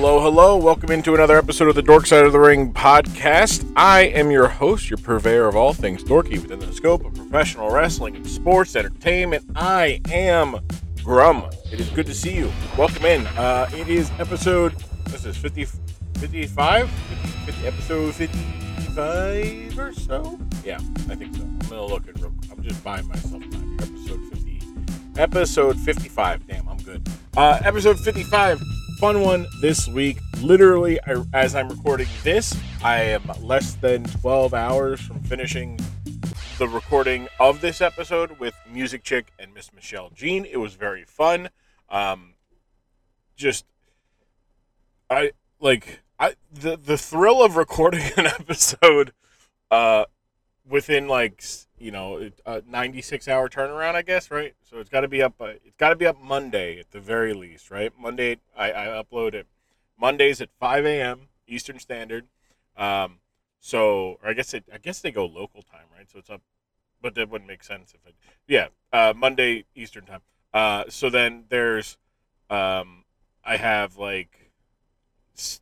Hello, hello. Welcome into another episode of the Dork Side of the Ring podcast. I am your host, your purveyor of all things dorky within the scope of professional wrestling and sports entertainment. I am Grumm. It is good to see you. Welcome in. Uh, it is episode, this is 50, 55? 50, 50, episode 55 or so? Yeah, I think so. I'm going to look at real I'm just buying myself time. Episode 50. Episode 55. Damn, I'm good. Uh, episode 55 fun one this week. Literally, I, as I'm recording this, I am less than 12 hours from finishing the recording of this episode with Music Chick and Miss Michelle Jean. It was very fun. Um, just, I like I the the thrill of recording an episode, uh, within like you know a 96 hour turnaround i guess right? So it's got to be up uh, it's got to be up monday at the very least right? Monday i, I upload it. Mondays at 5 a.m eastern standard. Um so i guess it i guess they go local time right? So it's up but that wouldn't make sense if it yeah uh monday eastern time. Uh so then there's um i have like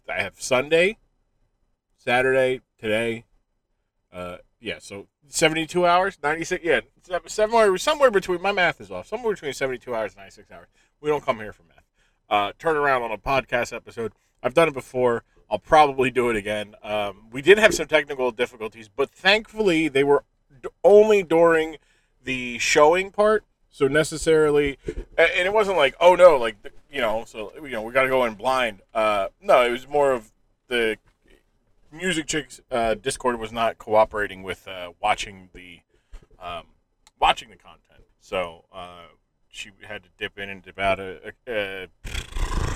i have sunday saturday today uh yeah so 72 hours, 96. Yeah, somewhere somewhere between my math is off. Somewhere between 72 hours and 96 hours. We don't come here for math. Uh, turn around on a podcast episode. I've done it before. I'll probably do it again. Um, we did have some technical difficulties, but thankfully they were only during the showing part. So necessarily, and it wasn't like, oh no, like you know, so you know, we got to go in blind. Uh, no, it was more of the Music Chicks uh, Discord was not cooperating with uh, watching the um, watching the content, so uh, she had to dip in and dip out a, a, a,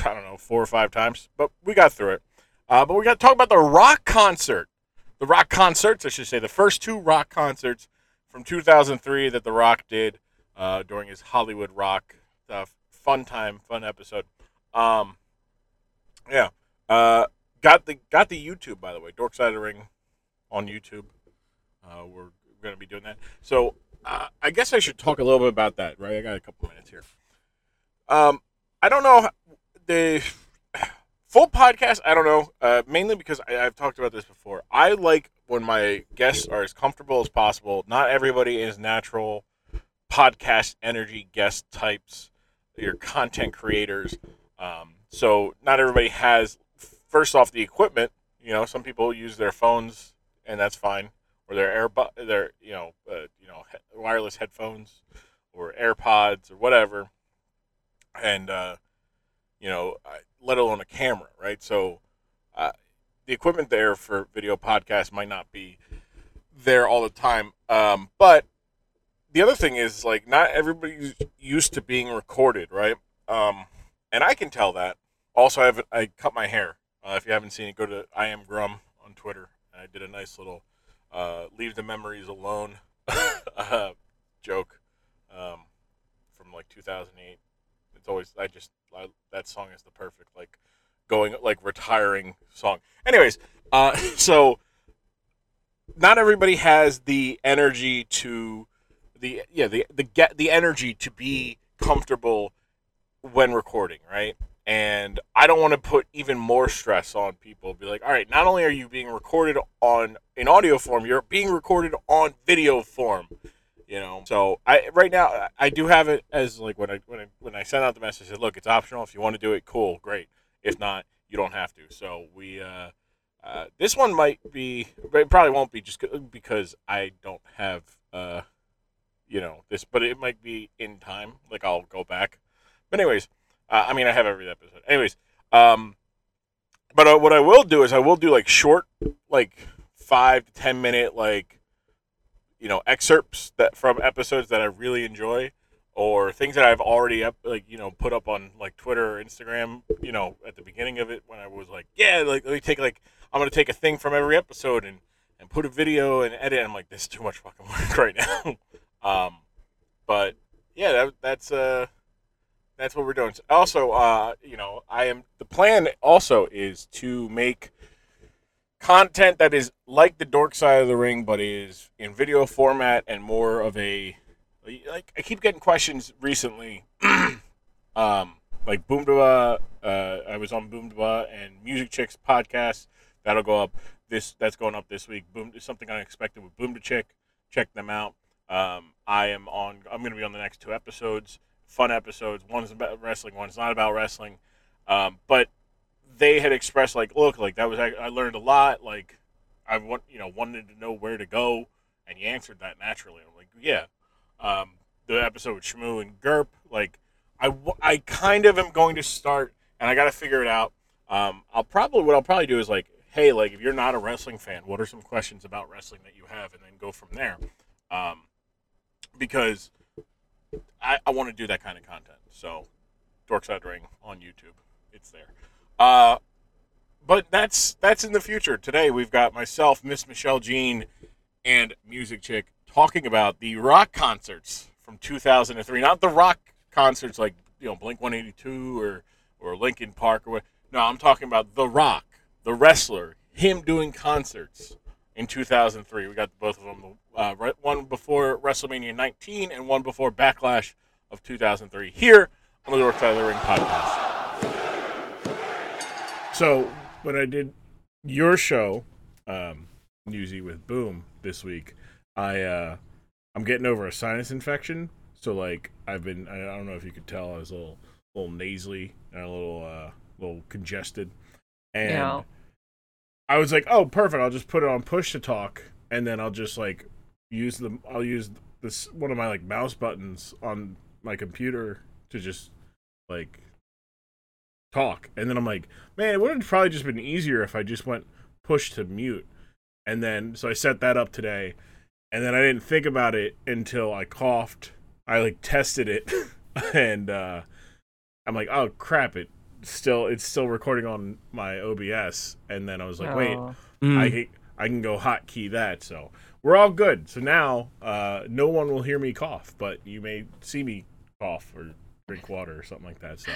I don't know four or five times, but we got through it. Uh, but we got to talk about the rock concert, the rock concerts, I should say, the first two rock concerts from 2003 that the Rock did uh, during his Hollywood Rock stuff. Fun time, fun episode. Um, yeah. Got the got the YouTube by the way, Dork Side of the Ring on YouTube. Uh, we're going to be doing that. So uh, I guess I should talk a little bit about that. Right, I got a couple minutes here. Um, I don't know the full podcast. I don't know, uh, mainly because I, I've talked about this before. I like when my guests are as comfortable as possible. Not everybody is natural podcast energy guest types. Your content creators. Um, so not everybody has first off the equipment. You know, some people use their phones, and that's fine, or their air, their you know, uh, you know, wireless headphones, or AirPods, or whatever, and uh, you know, let alone a camera, right? So, uh, the equipment there for video podcasts might not be there all the time, um, but the other thing is like not everybody's used to being recorded, right? Um, and I can tell that. Also, I have I cut my hair, uh, if you haven't seen it, go to I am Grumm on Twitter. I did a nice little uh, "Leave the Memories Alone" uh, joke um, from like 2008. It's always I just I, that song is the perfect like going like retiring song. Anyways, uh, so not everybody has the energy to the yeah the the get the energy to be comfortable when recording, right? And I don't want to put even more stress on people. Be like, all right, not only are you being recorded on in audio form, you're being recorded on video form. You know, so I right now I do have it as like when I when I when I send out the message, I said, look, it's optional. If you want to do it, cool, great. If not, you don't have to. So we uh, uh, this one might be, but it probably won't be just because I don't have uh, you know this, but it might be in time. Like I'll go back. But anyways. Uh, I mean, I have every episode. Anyways, um, but uh, what I will do is I will do like short, like five to ten minute, like you know, excerpts that from episodes that I really enjoy, or things that I've already up, like you know, put up on like Twitter or Instagram. You know, at the beginning of it when I was like, yeah, like let me take like I'm gonna take a thing from every episode and and put a video and edit. I'm like, this is too much fucking work right now. um, but yeah, that, that's uh that's what we're doing. Also, uh, you know, I am the plan. Also, is to make content that is like the dork side of the ring, but is in video format and more of a like. I keep getting questions recently, um, like Boom uh, I was on Boom and Music Chicks podcast. That'll go up this. That's going up this week. Boom, something unexpected with Boom to Chick. Check them out. Um, I am on. I'm going to be on the next two episodes. Fun episodes. One's about wrestling. One's not about wrestling. Um, but they had expressed like, look, like that was I learned a lot. Like I want, you know, wanted to know where to go, and you answered that naturally. I'm like, yeah. Um, the episode with Shmoo and Gerp, like I, I kind of am going to start, and I got to figure it out. Um, I'll probably what I'll probably do is like, hey, like if you're not a wrestling fan, what are some questions about wrestling that you have, and then go from there. Um, because I, I want to do that kind of content. So, Dorkside Ring on YouTube, it's there. Uh, but that's that's in the future. Today we've got myself, Miss Michelle Jean, and Music Chick talking about the rock concerts from 2003. Not the rock concerts like you know Blink 182 or or Linkin Park or what. No, I'm talking about The Rock, the wrestler, him doing concerts in 2003. We got both of them. Uh, one before WrestleMania 19 and one before Backlash of 2003. Here on the Dork Side of the Ring podcast. So when I did your show, um, Newsy with Boom this week, I uh, I'm getting over a sinus infection. So like I've been I don't know if you could tell I was a little little nasally and a little uh little congested. And yeah. I was like, "Oh, perfect. I'll just put it on push to talk and then I'll just like use the I'll use this one of my like mouse buttons on my computer to just like talk. And then I'm like, man, it would have probably just been easier if I just went push to mute. And then so I set that up today. And then I didn't think about it until I coughed. I like tested it and uh I'm like, oh crap, it still it's still recording on my OBS. And then I was like, oh. wait, mm. I I can go hotkey that. So we're all good. So now uh no one will hear me cough, but you may see me cough or drink water or something like that. So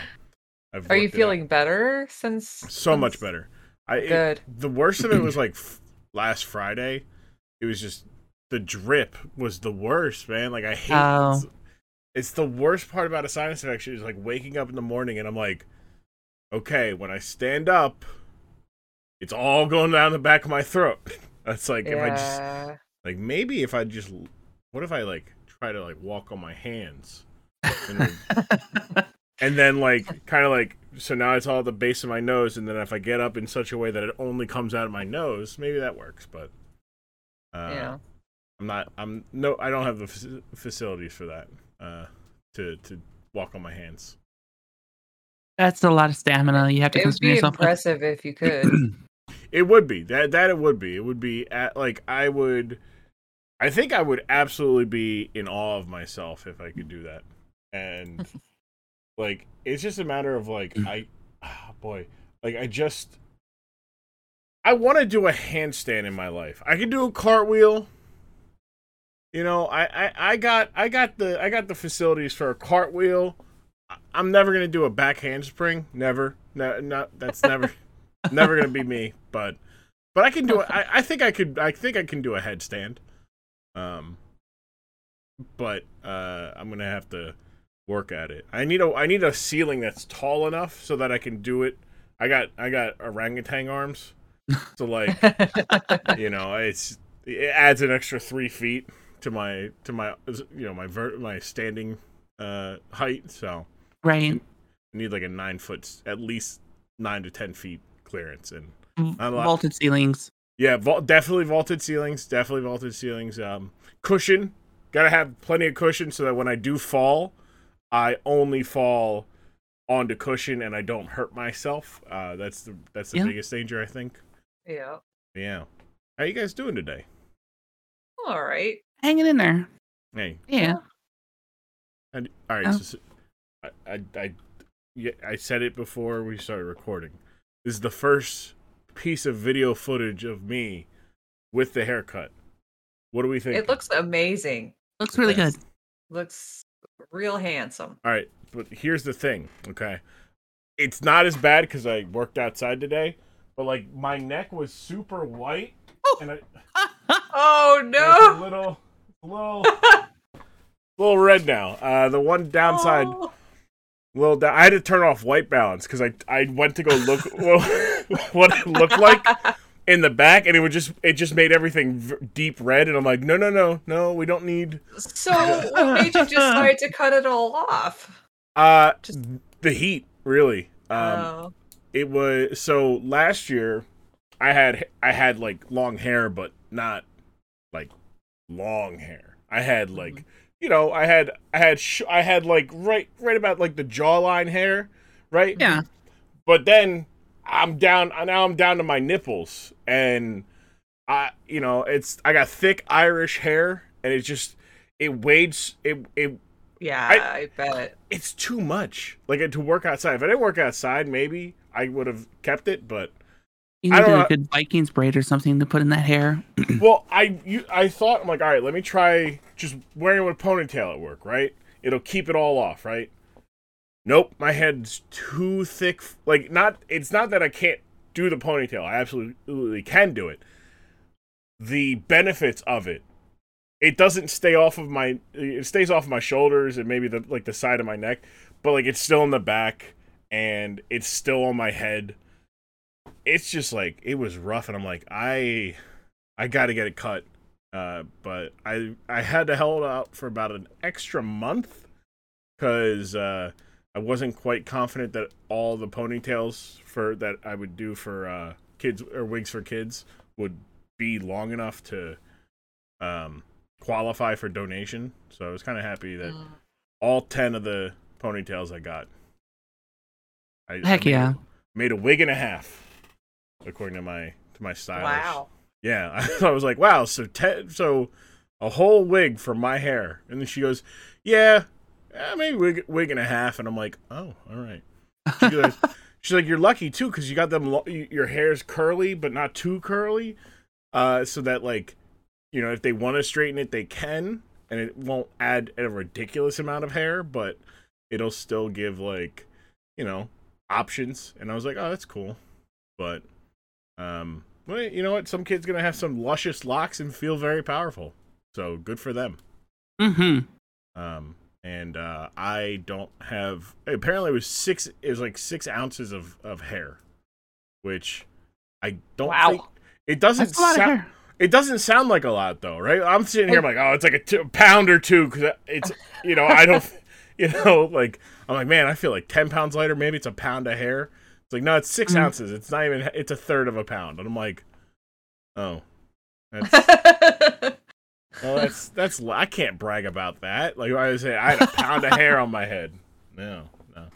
I've Are you feeling better since? So since... much better. I good. It, the worst of it was like f- last Friday. It was just the drip was the worst, man. Like I hate. Oh. It's, it's the worst part about a sinus infection is like waking up in the morning and I'm like, okay, when I stand up, it's all going down the back of my throat. That's like yeah. if I just like maybe if I just what if I like try to like walk on my hands and then, and then like kind of like so now it's all at the base of my nose and then if i get up in such a way that it only comes out of my nose maybe that works but uh, yeah i'm not i'm no i don't have the facilities for that uh to to walk on my hands that's a lot of stamina you have to it would be impressive with. if you could it would be that that it would be it would be at like i would i think i would absolutely be in awe of myself if i could do that and like it's just a matter of like. I oh boy, like I just I want to do a handstand in my life. I can do a cartwheel. You know, I, I I got I got the I got the facilities for a cartwheel. I'm never gonna do a back handspring. Never. No, not that's never never gonna be me. But but I can do it. I, think I could. I think I can do a headstand. Um, but uh, I'm gonna have to work at it. I need a I need a ceiling that's tall enough so that I can do it. I got I got orangutan arms, so like you know it's it adds an extra three feet to my to my you know my vert my standing uh height. So right, I need like a nine foot at least nine to ten feet clearance and vaulted ceilings. Yeah, definitely vaulted ceilings. Definitely vaulted ceilings. Um, cushion. Gotta have plenty of cushion so that when I do fall, I only fall onto cushion and I don't hurt myself. Uh, that's the that's the yeah. biggest danger, I think. Yeah. Yeah. How you guys doing today? All right. Hanging in there. Hey. Yeah. And, all right. Oh. So, I, I, I, yeah, I said it before we started recording. This is the first piece of video footage of me with the haircut. What do we think? It looks amazing. Looks really yes. good. Looks real handsome. All right, but here's the thing, okay? It's not as bad because I worked outside today, but like my neck was super white, oh. and I, oh no, a little, a little, little red now. Uh, the one downside, oh. Well, I had to turn off white balance because I I went to go look what it looked like in the back, and it would just it just made everything v- deep red, and I'm like, no, no, no, no, we don't need. So what made you decide to cut it all off? Uh, Just- the heat, really. Um, oh, it was so last year, I had I had like long hair, but not like long hair. I had like you know I had I had sh- I had like right right about like the jawline hair, right? Yeah. but then I'm down I now I'm down to my nipples and I you know it's I got thick Irish hair and it just it weighs it it yeah, I- I, bet. it's too much like it to work outside if I didn't work outside maybe I would have kept it but You I need don't a know. good Vikings braid or something to put in that hair. well I you, I thought I'm like all right let me try just wearing a ponytail at work right? It'll keep it all off right? Nope my head's too thick like not it's not that I can't do the ponytail I absolutely can do it. The benefits of it it doesn't stay off of my it stays off my shoulders and maybe the like the side of my neck but like it's still in the back and it's still on my head. It's just like it was rough and i'm like i i gotta get it cut uh but i i had to hold out for about an extra month because uh i wasn't quite confident that all the ponytails for that i would do for uh kids or wigs for kids would be long enough to um qualify for donation so i was kind of happy that Mm. all 10 of the ponytails i got I, I Heck made a- yeah. made a wig and a half according to my to my stylist Wow. Yeah i was like wow so te- so a whole wig for my hair. And then she goes yeah eh, maybe wig, wig and a half. And i'm like oh all right. She goes, she's like you're lucky too because you got them lo- your hair's curly but not too curly uh so that like you know if they want to straighten it they can and it won't add a ridiculous amount of hair but it'll still give like you know options. And i was like oh that's cool. But um well you know what? Some kids gonna have some luscious locks and feel very powerful. So good for them. Mm-hmm. um and uh i don't have apparently it was six it was like six ounces of of hair which i don't Wow. think it doesn't a lot of sound it doesn't sound like a lot though right? I'm sitting here I'm like oh it's like a t- pound or two because it's you know i don't you know like i'm like man i feel like 10 pounds lighter. Maybe it's a pound of hair like no it's 6 Mhm. ounces. It's not even it's a third of a pound. And i'm like oh that's well that's that's i can't brag about that. Like i say i had a pound of hair on my head. No no.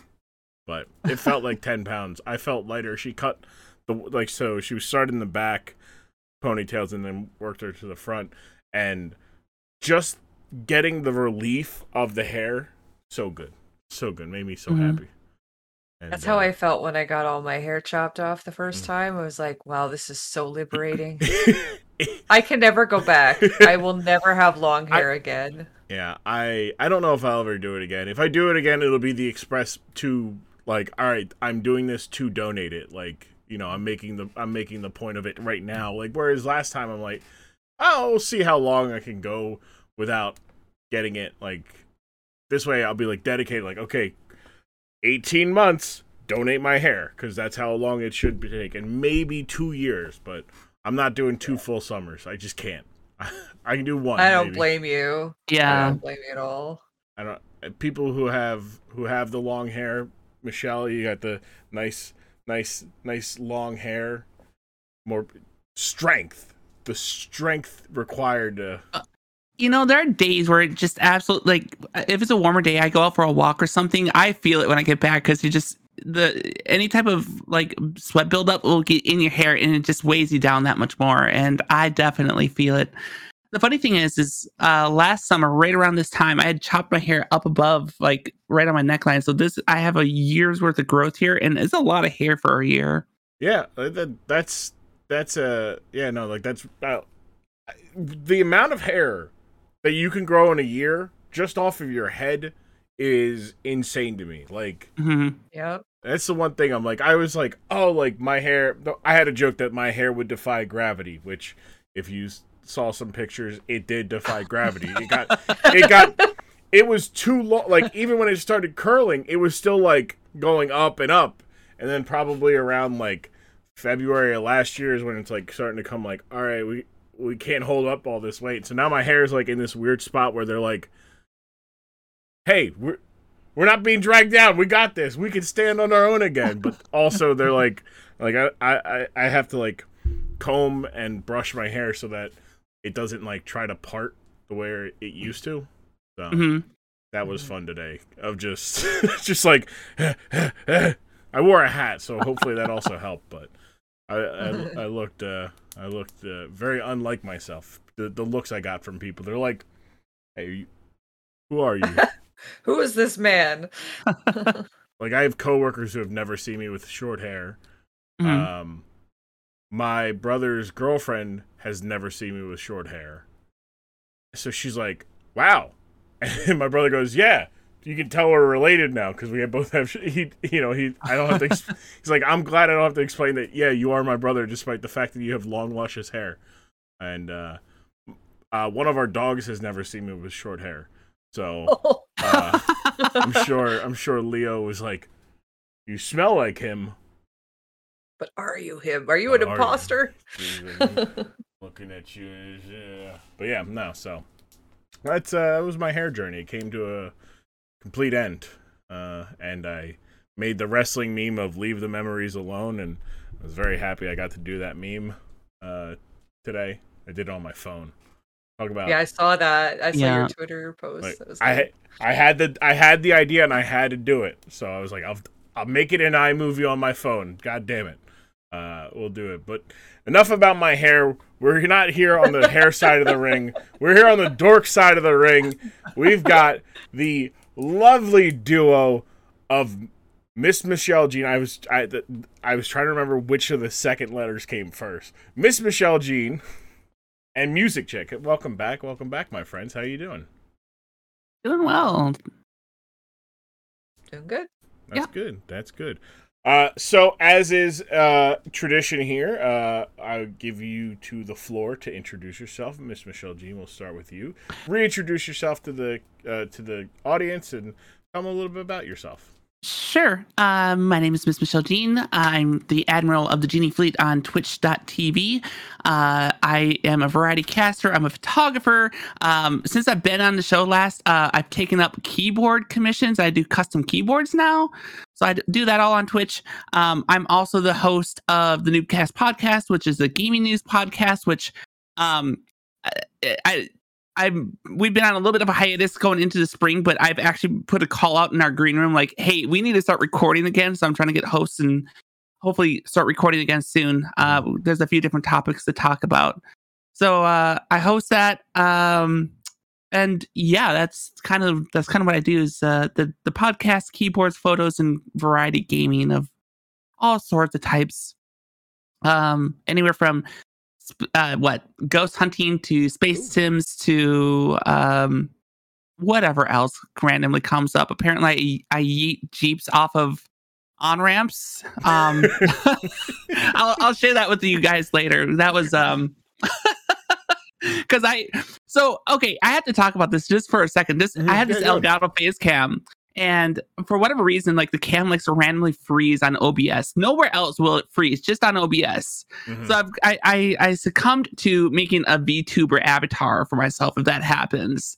But it felt like 10 pounds. I felt lighter. She cut the like so she was started in the back ponytails and then worked her to the front. And just getting the relief of the hair so good. So good. Made me so Mhm. happy And, That's how uh, I felt when I got all my hair chopped off the first Mm. time. I was like, wow, this is so liberating. I can never go back. I will never have long I- hair again. Yeah, I I don't know if I'll ever do it again. If I do it again, it'll be the express to like, all right, I'm doing this to donate it. Like, you know, I'm making the I'm making the point of it right now. Like, whereas last time I'm like, we'll see how long I can go without getting it. Like, this way I'll be like dedicated. Like, okay, 18 months, donate my hair because that's how long it should be taken. Maybe two years, but I'm not doing two full summers. I just can't. I can do one. I don't maybe. blame you. Yeah, I don't blame you at all. I don't uh, people who have who have the long hair. Michelle, you got the nice, nice, nice long hair. More strength. The strength required to. You know, there are days where it just absolutely like if it's a warmer day, I go out for a walk or something. I feel it when I get back because you just the any type of like sweat buildup will get in your hair and it just weighs you down that much more. And I definitely feel it. The funny thing is, is uh last summer, right around this time, I had chopped my hair up above, like right on my neckline. So this, I have a year's worth of growth here, and it's a lot of hair for a year. Yeah, uh, that, that's that's a yeah no like that's about the amount of hair that you can grow in a year just off of your head is insane to me. Like hmm Yep. That's the one thing I'm like. I was like, oh, like my hair. I had a joke that my hair would defy gravity, which, if you saw some pictures, it did defy gravity. It got, it got, it was too long. Like even when it started curling, it was still like going up and up, and then probably around like February of last year is when it's like starting to come like, all right, we we can't hold up all this weight. So now my hair is like in this weird spot where they're like, hey, we're we're not being dragged down. We got this. We can stand on our own again. But also they're like, like I I I have to like comb and brush my hair so that it doesn't like try to part the way it used to. So Mhm. that was fun today. Of just just like I wore a hat, so hopefully that also helped. But I I, I looked uh, I looked uh, very unlike myself. The the looks I got from people, they're like, "Hey, you, who are you?" Who is this man? like I have coworkers who have never seen me with short hair. Mhm. Um, my brother's girlfriend has never seen me with short hair. So she's like, "Wow," and my brother goes, "Yeah." You can tell we're related now because we both have. He, you know, he. I don't have to. Ex- he's like, I'm glad I don't have to explain that. Yeah, you are my brother, despite the fact that you have long, luscious hair. And uh, uh, one of our dogs has never seen me with short hair, so uh, I'm sure. I'm sure Leo was like, "You smell like him." but are you him? Are you an you? imposter? looking at you. Yeah. But yeah, no. So that's uh, that was my hair journey. It came to a complete end, uh, and I made the wrestling meme of "Leave the memories alone," and I was very happy I got to do that meme uh, today. I did it on my phone. Talk about yeah, I saw that. I saw Yeah. your Twitter post. like, That was I. I had the I had the idea and I had to do it. So I was like, I'll I'll make it an iMovie on my phone. God damn it. Uh, we'll do it. But enough about my hair. We're not here on the hair side of the ring. We're here on the dork side of the ring. We've got the lovely duo of Miss Michelle Jean. I was I the, I was trying to remember which of the second letters came first. Miss Michelle Jean and Music Chick. Welcome back. Welcome back, my friends. How you doing? Doing well. doing good. That's Yeah. good. That's good. Uh, so, as is uh, tradition here, uh, I'll give you to the floor to introduce yourself. Miss Michelle Jean, we'll start with you. Reintroduce yourself to the uh, to the audience and tell them a little bit about yourself. Sure. Um, my name is Miss Michelle Jean. I'm the Admiral of the Genie Fleet on Twitch.tv. Uh, I am a variety caster. I'm a photographer. Um, since I've been on the show last, uh, I've taken up keyboard commissions. I do custom keyboards now. So I do that all on Twitch. Um, I'm also the host of the Noobcast podcast, which is a gaming news podcast, which um, I, I I'm we've been on a little bit of a hiatus going into the spring, but I've actually put a call out in our green room like, hey, we need to start recording again. So I'm trying to get hosts and hopefully start recording again soon. Uh, there's a few different topics to talk about. So uh, I host that. Um, and yeah, that's kind of that's kind of what I do is uh, the the podcast, keyboards, photos, and variety gaming of all sorts of types. Um, anywhere from uh, what ghost hunting to space sims to um, whatever else randomly comes up. Apparently, I, I yeet jeeps off of on ramps. Um, I'll, I'll share that with you guys later. That was um, because I so okay. I have to talk about this just for a second. This I had this. Elgato face cam. And for whatever reason, like the cam likes to randomly freeze on OBS. Nowhere else will it freeze, just on OBS. Mhm. So I've, I, I I succumbed to making a VTuber avatar for myself if that happens.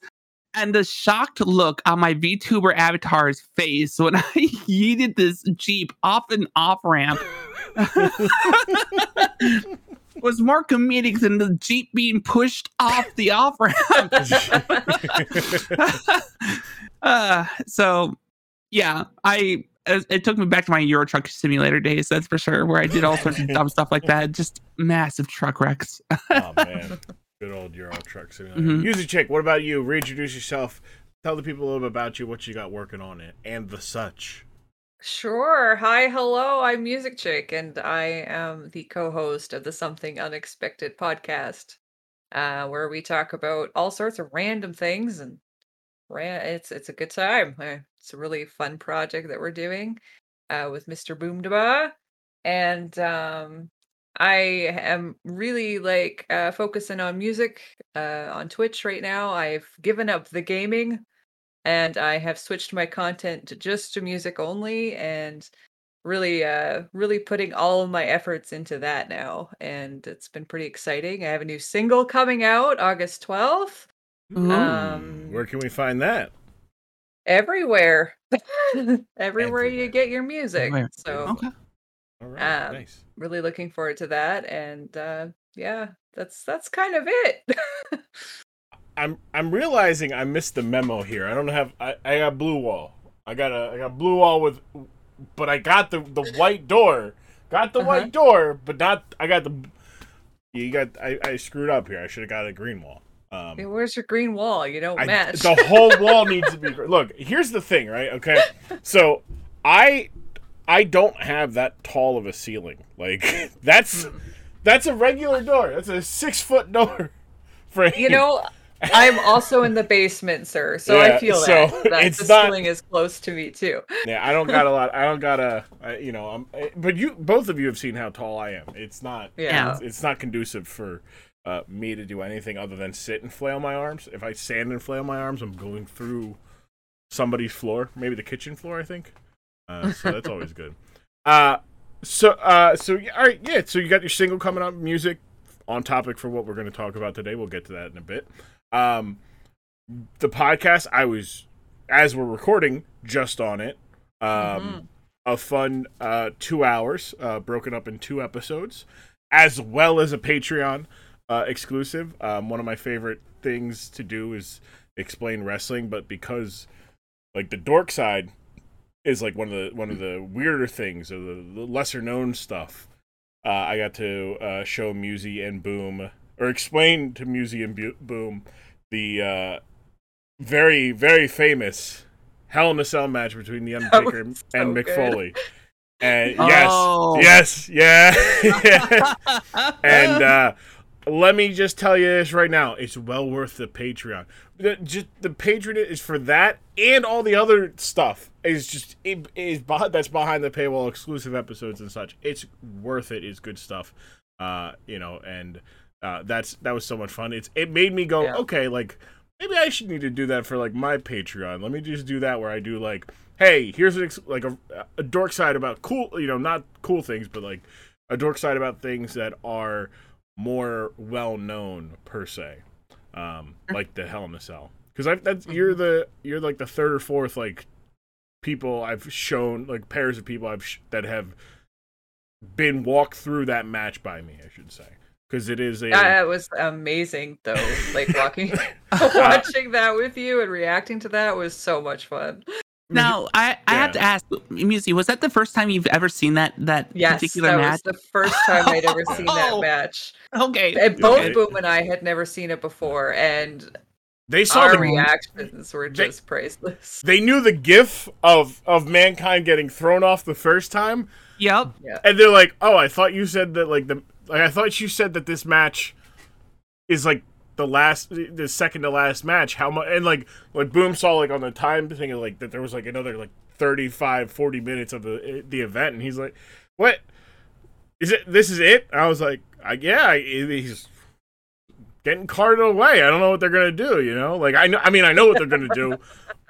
And the shocked look on my VTuber avatar's face when I yeeted this Jeep off an off ramp was more comedic than the Jeep being pushed off the off ramp. uh, so yeah, I it, took me back to my Euro Truck Simulator days. That's for sure, where I did all sorts of dumb stuff like that. Just massive truck wrecks. oh man, good old Euro Truck Simulator. Mhm. Music Chick, what about you? Reintroduce yourself. Tell the people a little bit about you, what you got working on it, and the such. Sure. Hi, hello. I'm Music Chick, and I am the co-host of the Something Unexpected podcast, uh, where we talk about all sorts of random things, and ra- it's it's a good time. Uh, It's a really fun project that we're doing uh, with Mr. Boomdaba, and um, I am really like uh, focusing on music uh, on Twitch right now. I've given up the gaming. And I have switched my content to just to music only and really uh really putting all of my efforts into that now and it's been pretty exciting. I have a new single coming out August 12th. Ooh. Um Where can we find that? everywhere. everywhere you get your music. Everywhere. So Okay. All right, Um, nice. really looking forward to that and uh yeah, that's that's kind of it. I'm I'm realizing I missed the memo here. I don't have I, I got blue wall. I got a I got blue wall with but I got the the white door. Got the Uh-huh. white door, but not I got the you got I, I screwed up here. I should have got a green wall. Um Hey, Where's your green wall? You don't I, match. the whole wall needs to be Look, here's the thing, right? Okay. So, I I don't have that tall of a ceiling. Like that's that's a regular door. That's a 6-foot door. Frame. You know, I'm also in the basement, sir. So Yeah, I feel so that, that it's not- ceiling is close to me too. Yeah, I don't got a lot. I don't got a, I, you know. I'm, eh, but you, both of you have seen how tall I am. It's not. Yeah. It's, it's not conducive for uh, me to do anything other than sit and flail my arms. If I stand and flail my arms, I'm going through somebody's floor, maybe the kitchen floor. I think. Uh, so that's always good. Uh, so, uh, so yeah, all right, yeah. So you got your single coming up, music on topic for what we're going to talk about today. We'll get to that in a bit. Um, the podcast, I was as we're recording, just on it. Um, Mhm. a fun uh, two hours, uh, broken up in two episodes, as well as a Patreon uh, exclusive. Um, one of my favorite things to do is explain wrestling, but because like the dork side is like one of the one of the weirder things or the, the lesser known stuff. Uh, I got to uh, show Musy and Boom or explain to Museum Boom the uh, very very famous Hell in a Cell match between the Undertaker and, so and Mick good. Foley. And Oh. yes, yes, yeah. and uh, let me just tell you this right now: it's well worth the Patreon. The, just the Patreon is for that and all the other stuff. Is just it is that's behind the paywall, exclusive episodes and such. It's worth it. It's good stuff. Uh, you know, and uh, that's that was so much fun. It's it made me go Yeah. okay, like maybe I should need to do that for like my Patreon. Let me just do that where I do like, hey, here's an ex- like a, a dork side about cool, you know, not cool things, but like a dork side about things that are more well known per se, um, like the Hell in a Cell. Because I've that's you're the you're like the third or fourth like people I've shown like pairs of people I've sh- that have been walked through that match by me. I should say because it is a That was amazing though. Like walking watching that with you and reacting to that was so much fun. Now, I, I have to ask, Musi, was that the first time you've ever seen that that Yes, particular that match? was the first time I'd ever seen that Oh. match. Okay. And both Okay. Boom and I had never seen it before, and they saw our the reactions were they- just priceless. they knew the gif of of mankind getting thrown off the first time Yep. Yeah. and they're like oh i thought you said that like the like i thought you said that this match is like the last the second to last match. How much and like like boom saw like on the time thing like that there was like another like 35 40 minutes of the the event and he's like what? Is it this is it? I was like I, yeah I, he's getting carted away. I don't know what they're gonna do you know? Like i know i mean i know what they're gonna do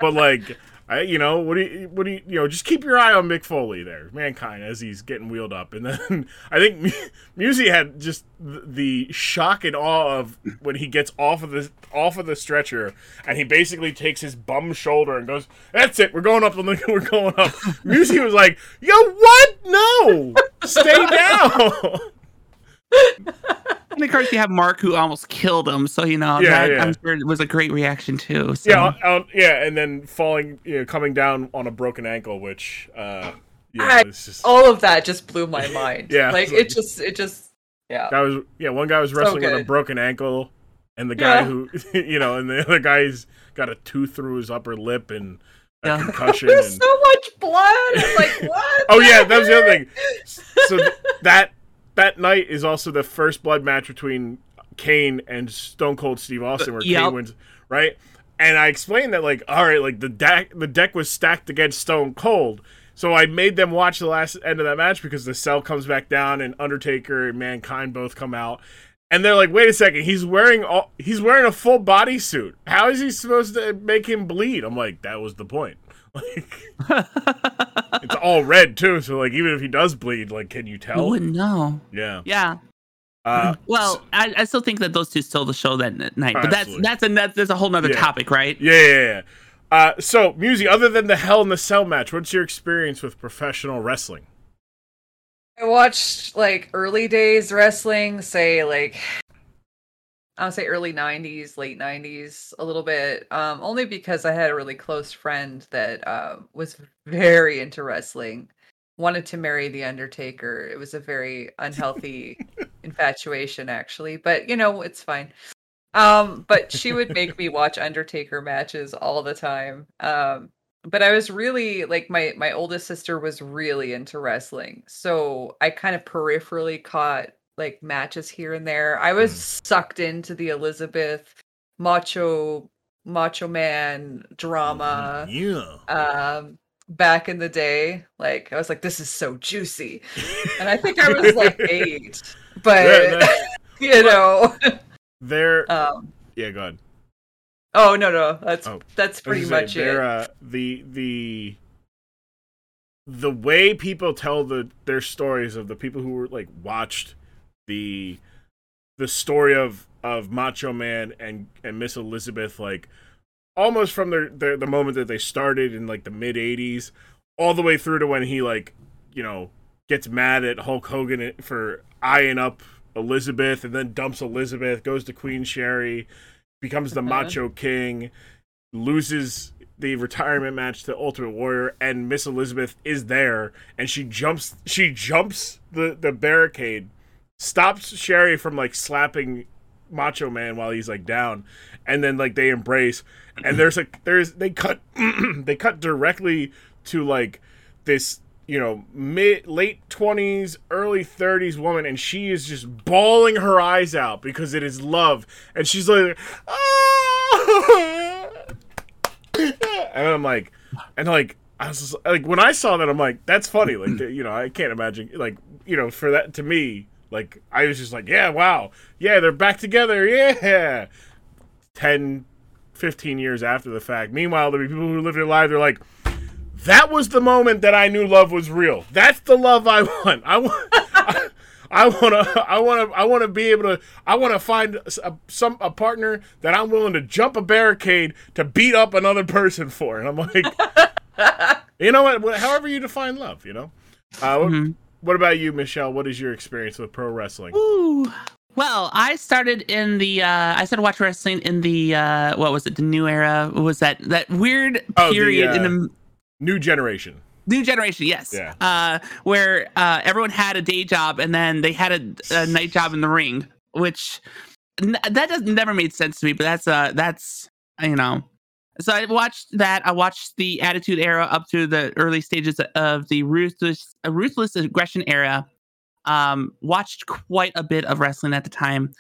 but like I, you know, what do you, what do you, you know, just keep your eye on Mick Foley there, mankind, as he's getting wheeled up, and then I think Mu- Musi had just the, the shock and awe of when he gets off of the off of the stretcher, and he basically takes his bum shoulder and goes, "That's it, we're going up, we're going up." Musi was like, "Yo, what? No, stay down." And of course, you have Mark who almost killed him. So, you know, Yeah, that yeah. I'm sure it was a great reaction, too. So. yeah, uh, yeah, and then falling, you know, coming down on a broken ankle, which, uh, yeah, I- just. All of that just blew my mind. Yeah. like it just, it just, yeah. That was yeah, one guy was So wrestling with a broken ankle, and the guy Yeah. who you know, and the other guy's got a tooth through his upper lip and a Yeah. concussion. There's And, so much blood. I'm like, what? oh yeah, that was the other thing. So th- that that night is also the first blood match between Kane and Stone Cold Steve Austin, where Yep. Kane wins, right? And I explained that like, all right, like the deck the deck was stacked against Stone Cold. So I made them watch the last end of that match because the cell comes back down and Undertaker and Mankind both come out. and they're like, "Wait a second, he's wearing all he's wearing a full body suit. How is he supposed to make him bleed?" I'm like, "That was the point." Like it's all red too, so like even if he does bleed, like can you I tell? wouldn't know. Yeah. Yeah. Uh, Well, I, I still think that those two stole the show that night, but that's Absolutely. that's a that's, that's a whole other Yeah. topic, right? yeah, yeah, yeah. Uh, so, Musy, other than the Hell in the Cell match, what's your experience with professional wrestling? I watched like early days wrestling, say like I'll say early 90s, late 90s, a little bit. Um, only because I had a really close friend that uh, was very into wrestling, wanted to marry the Undertaker. It was a very unhealthy infatuation, actually, but you know, it's fine. Um, but she would make me watch Undertaker matches all the time. Um, but I was really like my my oldest sister was really into wrestling. So I kind of peripherally caught like matches here and there. I was sucked into the Elizabeth macho macho man drama Yeah. um back in the day. Like I was like this is so juicy. And I think I was like 8. But Yeah, you know, they're um yeah, go ahead. oh no no, that's Oh, that's pretty much say, it. Uh, the the the way people tell the their stories of the people who were like watched the the story of of Macho Man and and Miss Elizabeth like almost from their, their the moment that they started in like the mid 80s all the way through to when he like you know gets mad at Hulk Hogan for eyeing up Elizabeth and then dumps Elizabeth goes to Queen Sherri becomes the Uh-huh. Macho King loses the retirement match to Ultimate Warrior, and Miss Elizabeth is there, and she jumps. She jumps the the barricade, stops Sherri from like slapping Macho Man while he's like down, and then like they embrace, and there's like there's they cut they cut directly to like this you know mid late 20s early 30s woman and she is just bawling her eyes out because it is love and she's like "Ah!" and I'm like, and like, I was just, like, when I saw that, I'm like, that's funny. Like, you know, I can't imagine, like, you know, for that to me, like, I was just like, yeah, wow, yeah, they're back together, yeah. 10, 15 years after the fact. Meanwhile, the people who live their life, they're like, that was the moment that I knew love was real. That's the love I want. I want. I, I wanna, I wanna, I wanna be able to. I wanna find a, some a partner that I'm willing to jump a barricade to beat up another person for. And I'm like, you know what? However you define love, you know. Uh, Mhm. What about you, Michelle? What is your experience with pro wrestling? Ooh. Well, I started in the uh I started watching wrestling in the uh what was it, the new era? What was that that weird Oh, the, period in uh, the New generation. new generation, yes. Yeah. Uh where uh everyone had a day job and then they had a, a night job in the ring, which n- that does never made sense to me, but that's uh that's you know so I watched that. I watched the Attitude Era up to the early stages of the ruthless, uh, ruthless aggression era. Um, watched quite a bit of wrestling at the time,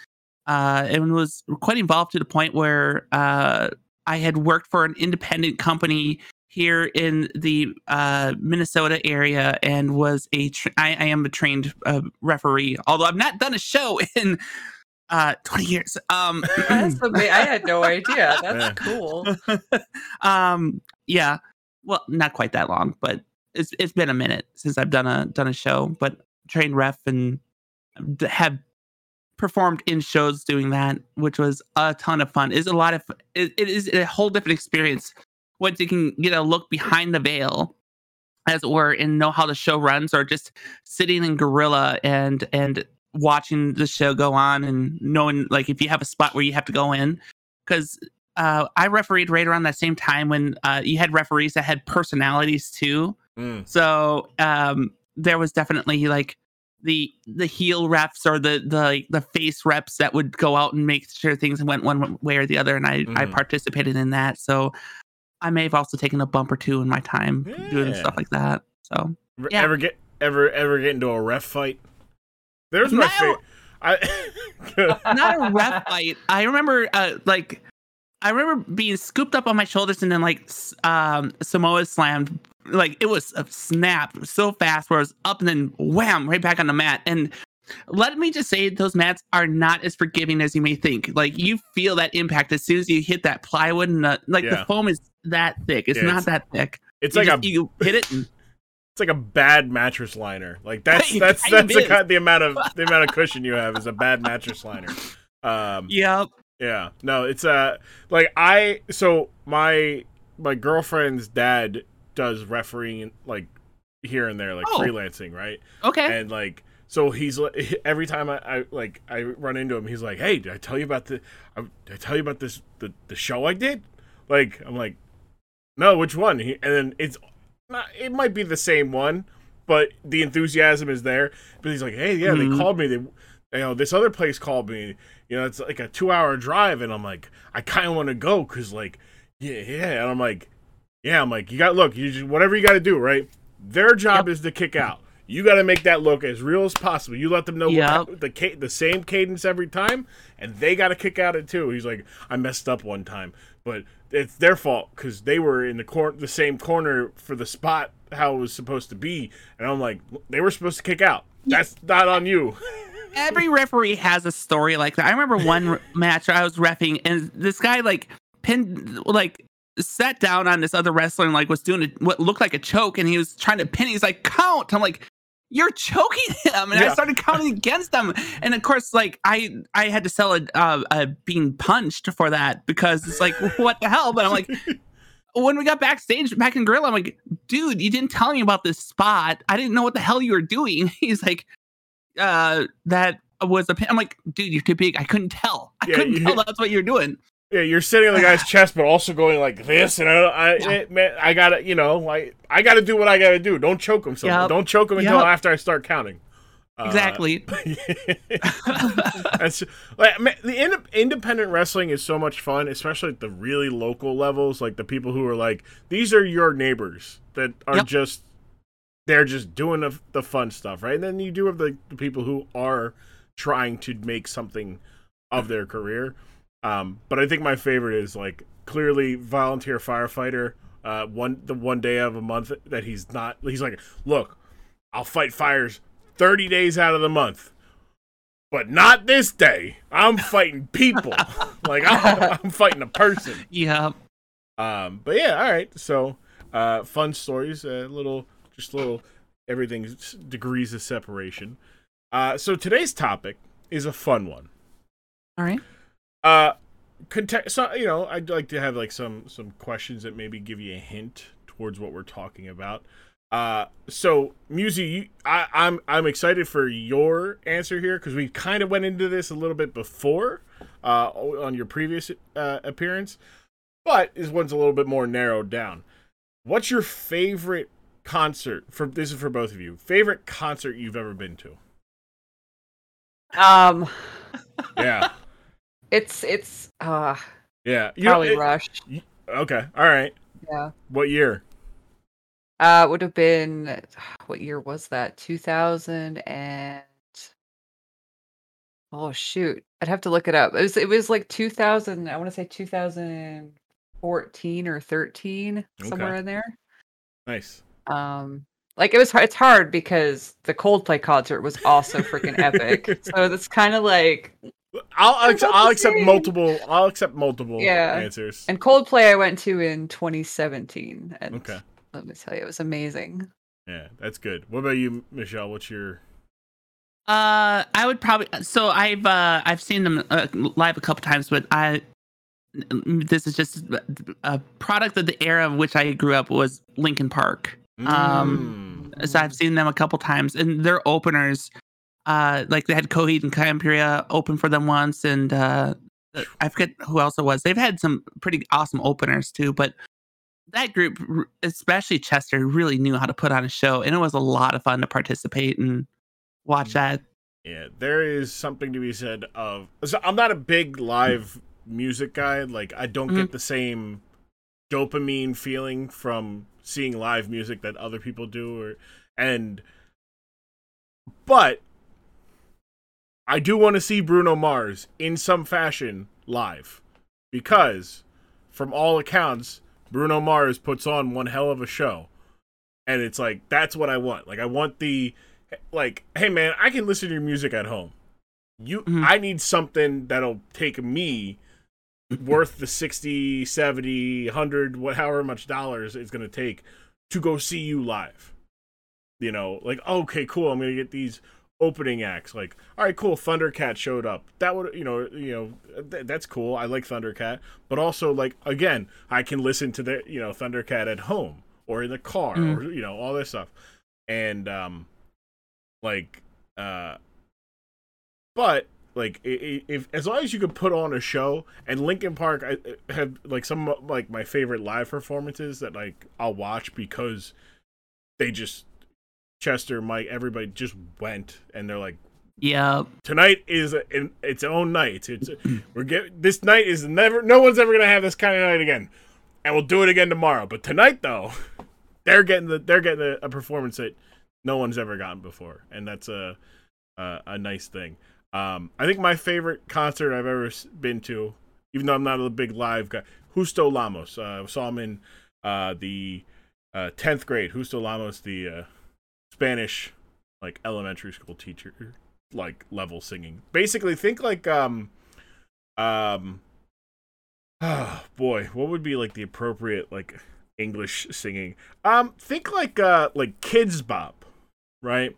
uh, and was quite involved to the point where uh, I had worked for an independent company here in the uh, Minnesota area, and was a tra- I, I am a trained uh, referee. Although I've not done a show in uh, twenty years. Um, That's I had no idea. That's cool. um yeah well not quite that long but it's it's been a minute since i've done a done a show but trained ref and have performed in shows doing that which was a ton of fun it's a lot of it, it is a whole different experience once you can get a look behind the veil as it were and know how the show runs or just sitting in gorilla and and watching the show go on and knowing like if you have a spot where you have to go in because uh, I refereed right around that same time when uh, you had referees that had personalities too. Mm. So um, there was definitely like the the heel refs or the the the face reps that would go out and make sure things went one way or the other, and I I Mhm. participated in that. So I may have also taken a bump or two in my time doing stuff like that. So Yeah. Ever get ever ever get into a ref fight? There's my No. I not a ref fight. I remember uh like I remember being scooped up on my shoulders and then like um Samoa slammed like it was a snap so fast where I was up and then wham right back on the mat and let me just say those mats are not as forgiving as you may think. Like you feel that impact as soon as you hit that plywood, and the, like Yeah. the foam is that thick. It's Yeah, not it's- that thick. It's you like just- a you hit it. And, it's like a bad mattress liner. Like that's that's that's the, kind, the amount of the amount of cushion you have is a bad mattress liner. Um, yep. Yeah. No, it's uh like I so my my girlfriend's dad does refereeing like here and there like Oh. freelancing, right? Okay. And like so he's every time I, I like I run into him, he's like, "Hey, did I tell you about the I, did I tell you about this the the show I did?" Like I'm like, "No, which one?" He, and then it's not it might be the same one, but the enthusiasm is there. But he's like, "Hey, yeah, Mhm. they called me. They you know, this other place called me. You know, it's like a 2-hour drive and I'm like, I kind of want to go cuz like yeah, yeah, and I'm like, yeah, I'm like, you got look, you just whatever you got to do, right? Their job is to kick out. You got to make that look as real as possible. You let them know Yep. what, the the same cadence every time, and they got to kick out it too. He's like, I messed up one time, but it's their fault because they were in the cor- the same corner for the spot how it was supposed to be, and I'm like, they were supposed to kick out. That's not on you. Every referee has a story like that. I remember one match I was refing, and this guy like pinned like sat down on this other wrestler and like was doing a, what looked like a choke, and he was trying to pin. He's like, "Count!" I'm like, "You're choking him," and Yeah. I started counting against them. And of course, like I I had to sell a, uh, a being punched for that because it's like, what the hell? But I'm like. When we got backstage back in Gorilla, I'm like, dude, you didn't tell me about this spot. I didn't know what the hell you were doing. He's like, uh, that was a pin. I'm like, dude, you're too big. I couldn't tell. I Yeah, couldn't tell that's what you're doing. Yeah, you're sitting on the guy's chest, but also going like this, and I, I, it, man, I gotta, you know, like I gotta do what I gotta do. Don't choke him. So Yep. don't choke him until Yep. after I start counting. Uh, Exactly. That's like man, the ind- independent wrestling is so much fun, especially at the really local levels. Like the people who are like, these are your neighbors that are Yep. just they're just doing the, the fun stuff, right? And then you do have the, the people who are trying to make something of their career. Um, but I think my favorite is like clearly volunteer firefighter. Uh, one the one day of a month that he's not. He's like, look, I'll fight fires thirty days out of the month, but not this day. I'm fighting people. like I'm, I'm fighting a person. yeah. Um, but yeah, all right. So, uh, fun stories. A little, just a little, everything's degrees of separation. Uh, so today's topic is a fun one. All right. Uh, context. So you know, I'd like to have like some some questions that maybe give you a hint towards what we're talking about. Uh, so Musi, you, I, I'm I'm excited for your answer here because we kind of went into this a little bit before, uh, on your previous uh, appearance, but this one's a little bit more narrowed down. What's your favorite concert for? This is for both of you. Favorite concert you've ever been to? Um, Yeah, it's it's uh yeah. You know, probably it- Rush. okay, all right. Yeah. What year? Uh, would have been what year was that? Two thousand and oh shoot, I'd have to look it up. It was it was like two thousand. I want to say two thousand fourteen or thirteen, somewhere in there. Nice. Um, like it was it's hard because the Coldplay concert was also freaking epic. So that's kind of like I'll I'll, I'll accept same. multiple. I'll accept multiple Yeah. answers. and Coldplay I went to in 2017, and Okay. let me tell you, it was amazing. Yeah, that's good. What about you, Michele? What's your? Uh, I would probably. So I've uh I've seen them uh, live a couple times, but I this is just a product of the era of which I grew up was Linkin Park. Um, Mm. So I've seen them a couple times, and their openers, uh, like they had Coheed and Cambria open for them once, and uh, I forget who else it was. They've had some pretty awesome openers too, but that group, especially Chester, really knew how to put on a show, and it was a lot of fun to participate and watch that. yeah, there is something to be said of. So I'm not a big live music guy. Like I don't get the same dopamine feeling from seeing live music that other people do, or and. But I do want to see Bruno Mars in some fashion live because, from all accounts, Bruno Mars puts on one hell of a show. And it's like, that's what I want. Like, I want the like, hey man, I can listen to your music at home. You, Mhm. I need something that'll take me worth the 60, 70, 100, what, however much dollars it's going to take to go see you live. You know, like, okay, cool. I'm going to get these opening acts. Like, all right, cool. Thundercat showed up. That would, you know, you know, th- that's cool. I like Thundercat, but also like, again, I can listen to the, you know, Thundercat at home or in the car Mm. or, you know, all this stuff. And, um, like, uh, but like if as long as you could put on a show and Linkin Park I I have like some like my favorite live performances that like I'll watch because they just Chester Mike everybody just went and they're like Yeah. tonight is a, in its own night it's we're get this night is never no one's ever gonna have this kind of night again and we'll do it again tomorrow but tonight though they're getting the they're getting a, a performance that no one's ever gotten before and that's a a, a nice thing um, I think my favorite concert I've ever been to, even though I'm not a big live guy, Justo Lamas. Uh, I saw him in uh, the uh, 10th grade. Justo Lamas, the uh, Spanish like elementary school teacher, like level singing. Basically, think like um um. Oh boy, what would be like the appropriate like English singing? Um, think like uh like Kidz Bop, right?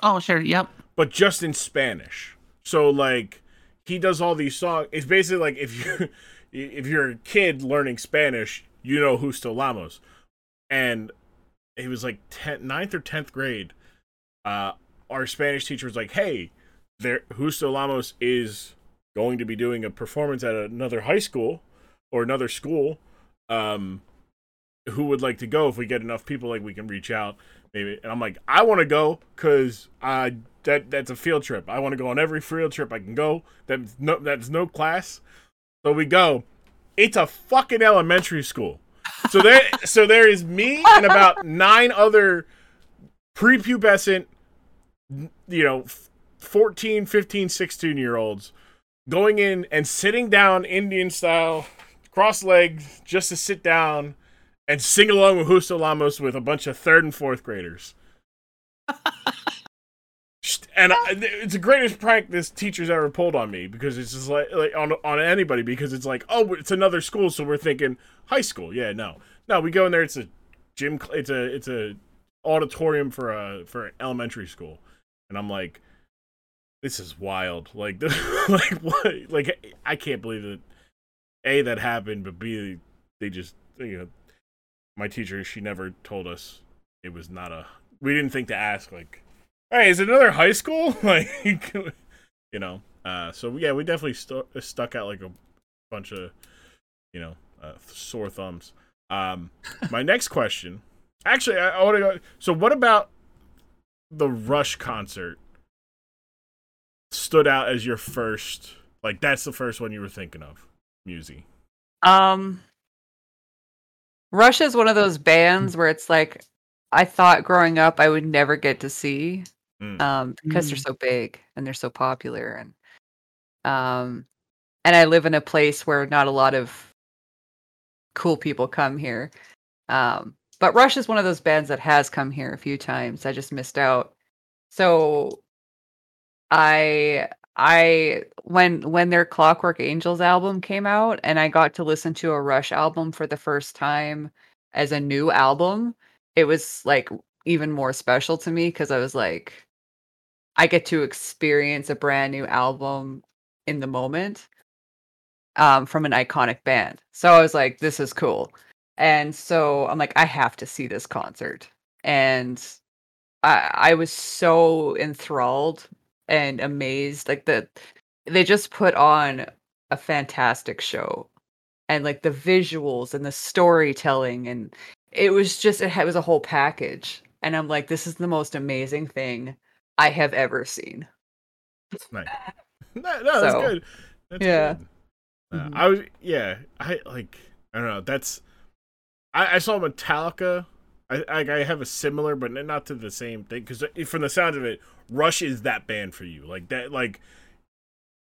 Oh, sure. Yep. but just in Spanish. So like he does all these songs. It's basically like if you if you're a kid learning Spanish, you know Justo Lamas. And it was like 10th, 9th or 10th grade. Uh our Spanish teacher was like, "Hey, there Justo Lamas is going to be doing a performance at another high school or another school. Um who would like to go if we get enough people like we can reach out maybe and i'm like i want to go because uh that that's a field trip i want to go on every field trip i can go that's no that's no class so we go it's a fucking elementary school so there so there is me and about nine other prepubescent you know 14 15 16 year olds going in and sitting down indian style cross legged just to sit down and sing along with Justo Lamas with a bunch of third and fourth graders. and I, it's the greatest prank this teacher's ever pulled on me because it's just like, like on on anybody because it's like oh it's another school so we're thinking high school. Yeah no. No we go in there it's a gym it's a it's a auditorium for a for an elementary school. And I'm like this is wild. Like like what? Like I can't believe that a that happened but b they just you know my teacher she never told us it was not a we didn't think to ask like hey is it another high school like you know uh so yeah we definitely stu- stuck out like a bunch of you know uh, sore thumbs um my next question actually i, I want to go so what about the rush concert stood out as your first like that's the first one you were thinking of Musy. Um, Rush is one of those bands where it's like I thought growing up I would never get to see, Mm. um, because they're Mm. so big and they're so popular, and um, and I live in a place where not a lot of cool people come here. Um, but Rush is one of those bands that has come here a few times. I just missed out. So I I when when their Clockwork Angels album came out and I got to listen to a Rush album for the first time as a new album, it was like even more special to me because I was like I get to experience a brand new album in the moment um from an iconic band. So I was like this is cool. And so I'm like I have to see this concert. And I I was so enthralled and amazed like the they just put on a fantastic show and like the visuals and the storytelling and it was just it was a whole package and i'm like this is the most amazing thing i have ever seen That's Nice. No, no, that's So, good. That's yeah. good. Uh, Mhm. I was, yeah, I like, I don't know. That's, I, I saw Metallica. I, I, I have a similar, but not to the same thing. Because from the sound of it, Rush is that band for you. Like that, like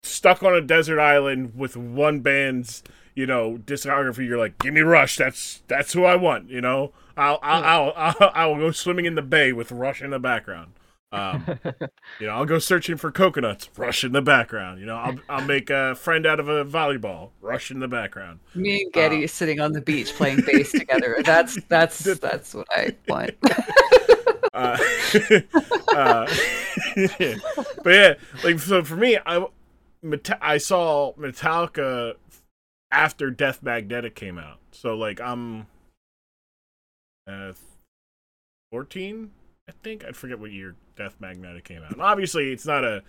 stuck on a desert island with one band's, you know, discography. You're like, give me Rush. That's that's who I want. You know, I'll I'll I'll, I'll, I'll go swimming in the bay with Rush in the background. Um, you know, I'll go searching for coconuts, rush in the background. You know, I'll I'll make a friend out of a volleyball, rush in the background. Me and Geddy Uh, sitting on the beach playing bass together. That's that's that's what I want. Uh, uh, but yeah, like so for me, I I saw Metallica after Death Magnetic came out. So like I'm uh 14, I think. I forget what year Death Magnetic came out. And obviously, it's not a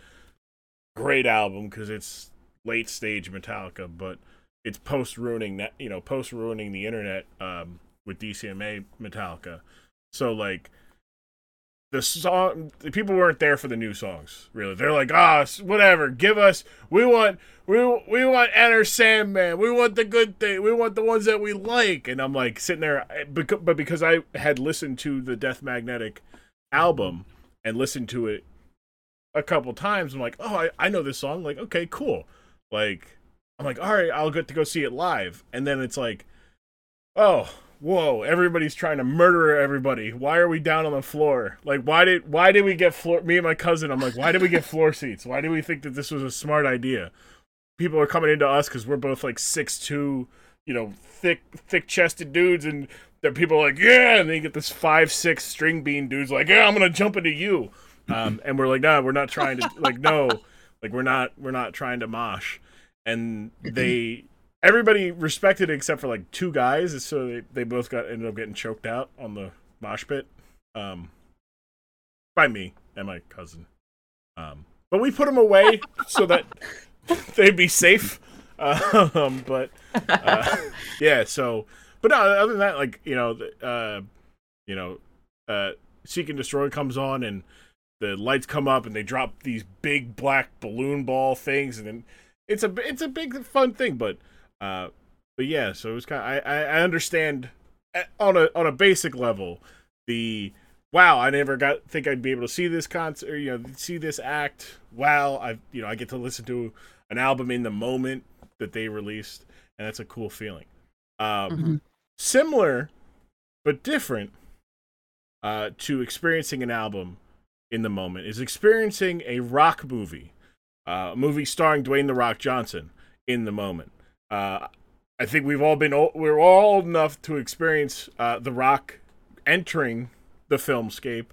great album because it's late stage Metallica, but it's post ruining that you know post ruining the internet um, with DCMA Metallica. So like the song, the people weren't there for the new songs. Really, they're like, ah, s- whatever. Give us. We want. We we want Enter Sandman. We want the good thing. We want the ones that we like. And I'm like sitting there, I- but because I had listened to the Death Magnetic album and listened to it a couple times, I'm like, oh, I, I know this song. Like, okay, cool. Like, I'm like, all right, I'll get to go see it live. And then it's like, oh, whoa, everybody's trying to murder everybody. Why are we down on the floor? Like, why did why did we get floor? Me and my cousin, I'm like, why did we get floor seats? Why did we think that this was a smart idea? People are coming into us because we're both like six two, you know, thick thick chested dudes, and there people are like, yeah, and then you get this five six string bean dudes like, yeah, I'm gonna jump into you, um, and we're like, nah, we're not trying to like no, like we're not we're not trying to mosh, and they everybody respected it except for like two guys, so they, they both got ended up getting choked out on the mosh pit, um, by me and my cousin. Um, but we put them away so that they'd be safe. Um, but uh, yeah, so but no, other than that, like you know, uh, you know, uh, Seek and Destroy comes on and the lights come up and they drop these big black balloon ball things and then it's a it's a big fun thing, but uh, but yeah, so it was kind. Of, I I understand uh, on a on a basic level the wow I never got think I'd be able to see this concert you know see this act wow I you know I get to listen to an album in the moment that they released and that's a cool feeling. Um, Mhm. similar but different uh, to experiencing an album in the moment is experiencing a rock movie, uh, a movie starring Dwayne the Rock Johnson in the moment. Uh, I think we've all been old, we're all old enough to experience uh, the Rock entering the filmscape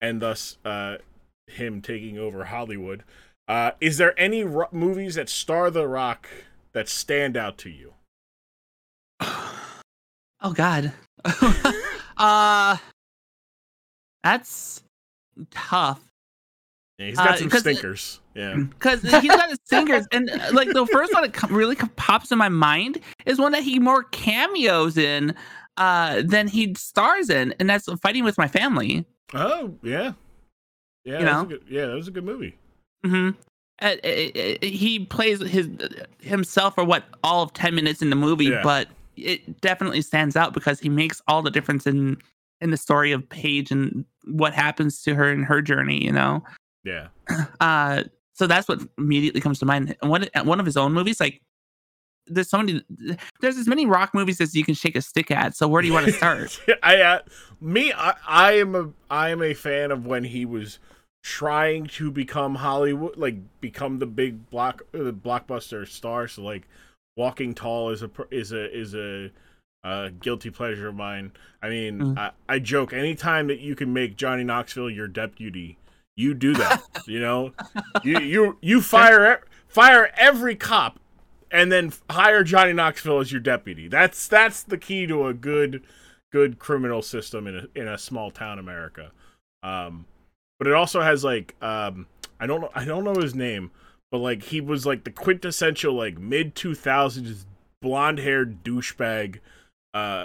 and thus uh, him taking over Hollywood. Uh, is there any ro- movies that star the Rock that stand out to you? Oh God. uh that's tough. Yeah, he's got Uh, some stinkers. Yeah. because he's got his stinkers, and uh, like the first one that really pops in my mind is one that he more cameos in uh than he stars in, and that's fighting with my family. Oh yeah, yeah. You that was know? a good, yeah, that was a good movie. hmm Uh, uh, uh, he plays his himself for what all of ten minutes in the movie, Yeah. but it definitely stands out because he makes all the difference in in the story of Paige and what happens to her in her journey. You know. Yeah, uh so that's what immediately comes to mind one one of his own movies like there's so many there's as many rock movies as you can shake a stick at so where do you want to start I uh, me I, I am a I am a fan of when he was trying to become Hollywood, like become the big block uh, the blockbuster star. So like, Walking Tall is a is a is a uh, guilty pleasure of mine. I mean, Mm. I, I joke anytime that you can make Johnny Knoxville your deputy, you do that. you know, you you you fire fire every cop, and then hire Johnny Knoxville as your deputy. That's that's the key to a good good criminal system in a in a small town America. Um, but it also has like um, I don't know I don't know his name, but like he was like the quintessential like mid two thousands blonde haired douchebag uh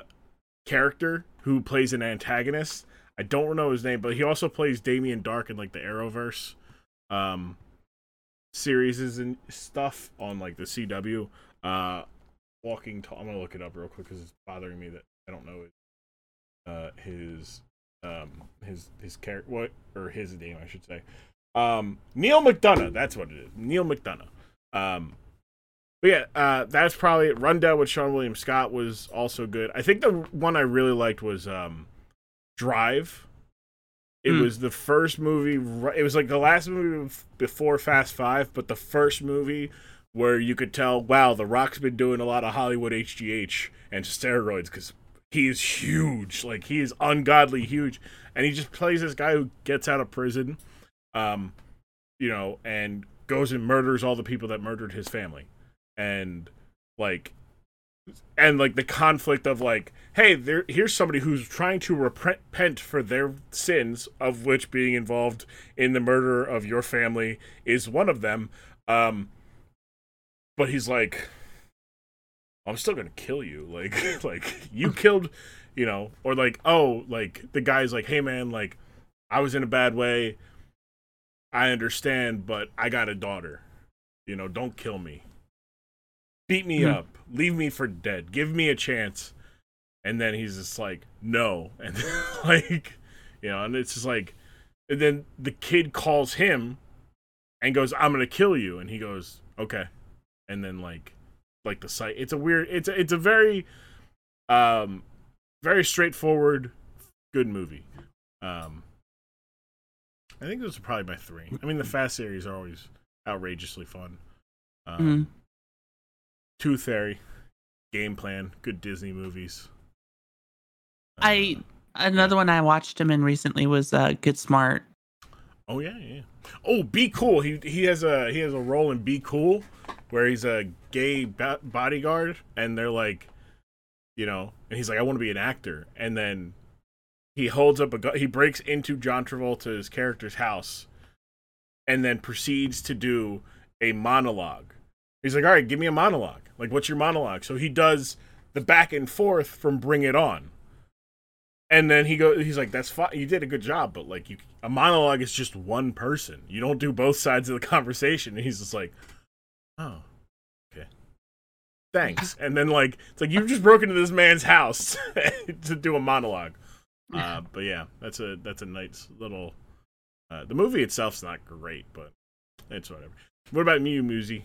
character who plays an antagonist. I don't know his name, but he also plays Damien Darhk in like the Arrowverse um series and stuff on like the CW. Uh Walking Tall. I'm gonna look it up real quick because it's bothering me that I don't know uh his um his his character what or his name I should say. Um Neal McDonough, that's what it is. Neal McDonough. Um but yeah, uh that's probably it. Rundown with Seann William Scott was also good. I think the one I really liked was um Drive It Hmm. was the first movie. It was like the last movie before Fast Five, but the first movie where you could tell, wow, The Rock's been doing a lot of Hollywood HGH and steroids because he is huge. Like he is ungodly huge, and he just plays this guy who gets out of prison, um, you know, and goes and murders all the people that murdered his family, and like and like the conflict of like hey there here's somebody who's trying to repent for their sins of which being involved in the murder of your family is one of them um but he's like i'm still gonna kill you like like you killed you know or like oh like the guy's like hey man like i was in a bad way. I understand but i got a daughter. You know don't kill me beat me Mhm. up leave me for dead give me a chance. And then he's just like no. And like you know and it's just like and then the kid calls him and goes i'm gonna kill you. And he goes okay. And then like like the site it's a weird it's a, it's a very um very straightforward good movie. Um i think those are probably my three. I mean the fast series are always outrageously fun. Um Mhm. Tooth fairy game plan good disney movies I Uh, another one I watched him in recently was uh, Get Smart. Oh yeah, yeah. Oh, Be Cool. He he has a he has a role in Be Cool, where he's a gay bodyguard, and they're like, you know, and he's like, I want to be an actor, and then he holds up a gu- he breaks into John Travolta's character's house, and then proceeds to do a monologue. He's like, all right, give me a monologue. Like, what's your monologue? So he does the back and forth from Bring It On. And then he goes, he's like, "That's fine. You did a good job, but like, you a monologue is just one person. You don't do both sides of the conversation." And he's just like, "Oh, okay, thanks." and then like, it's like you've just broken into this man's house to do a monologue. Uh, but yeah, that's a that's a nice little. Uh, the movie itself's not great, but it's whatever. What about you, Musi?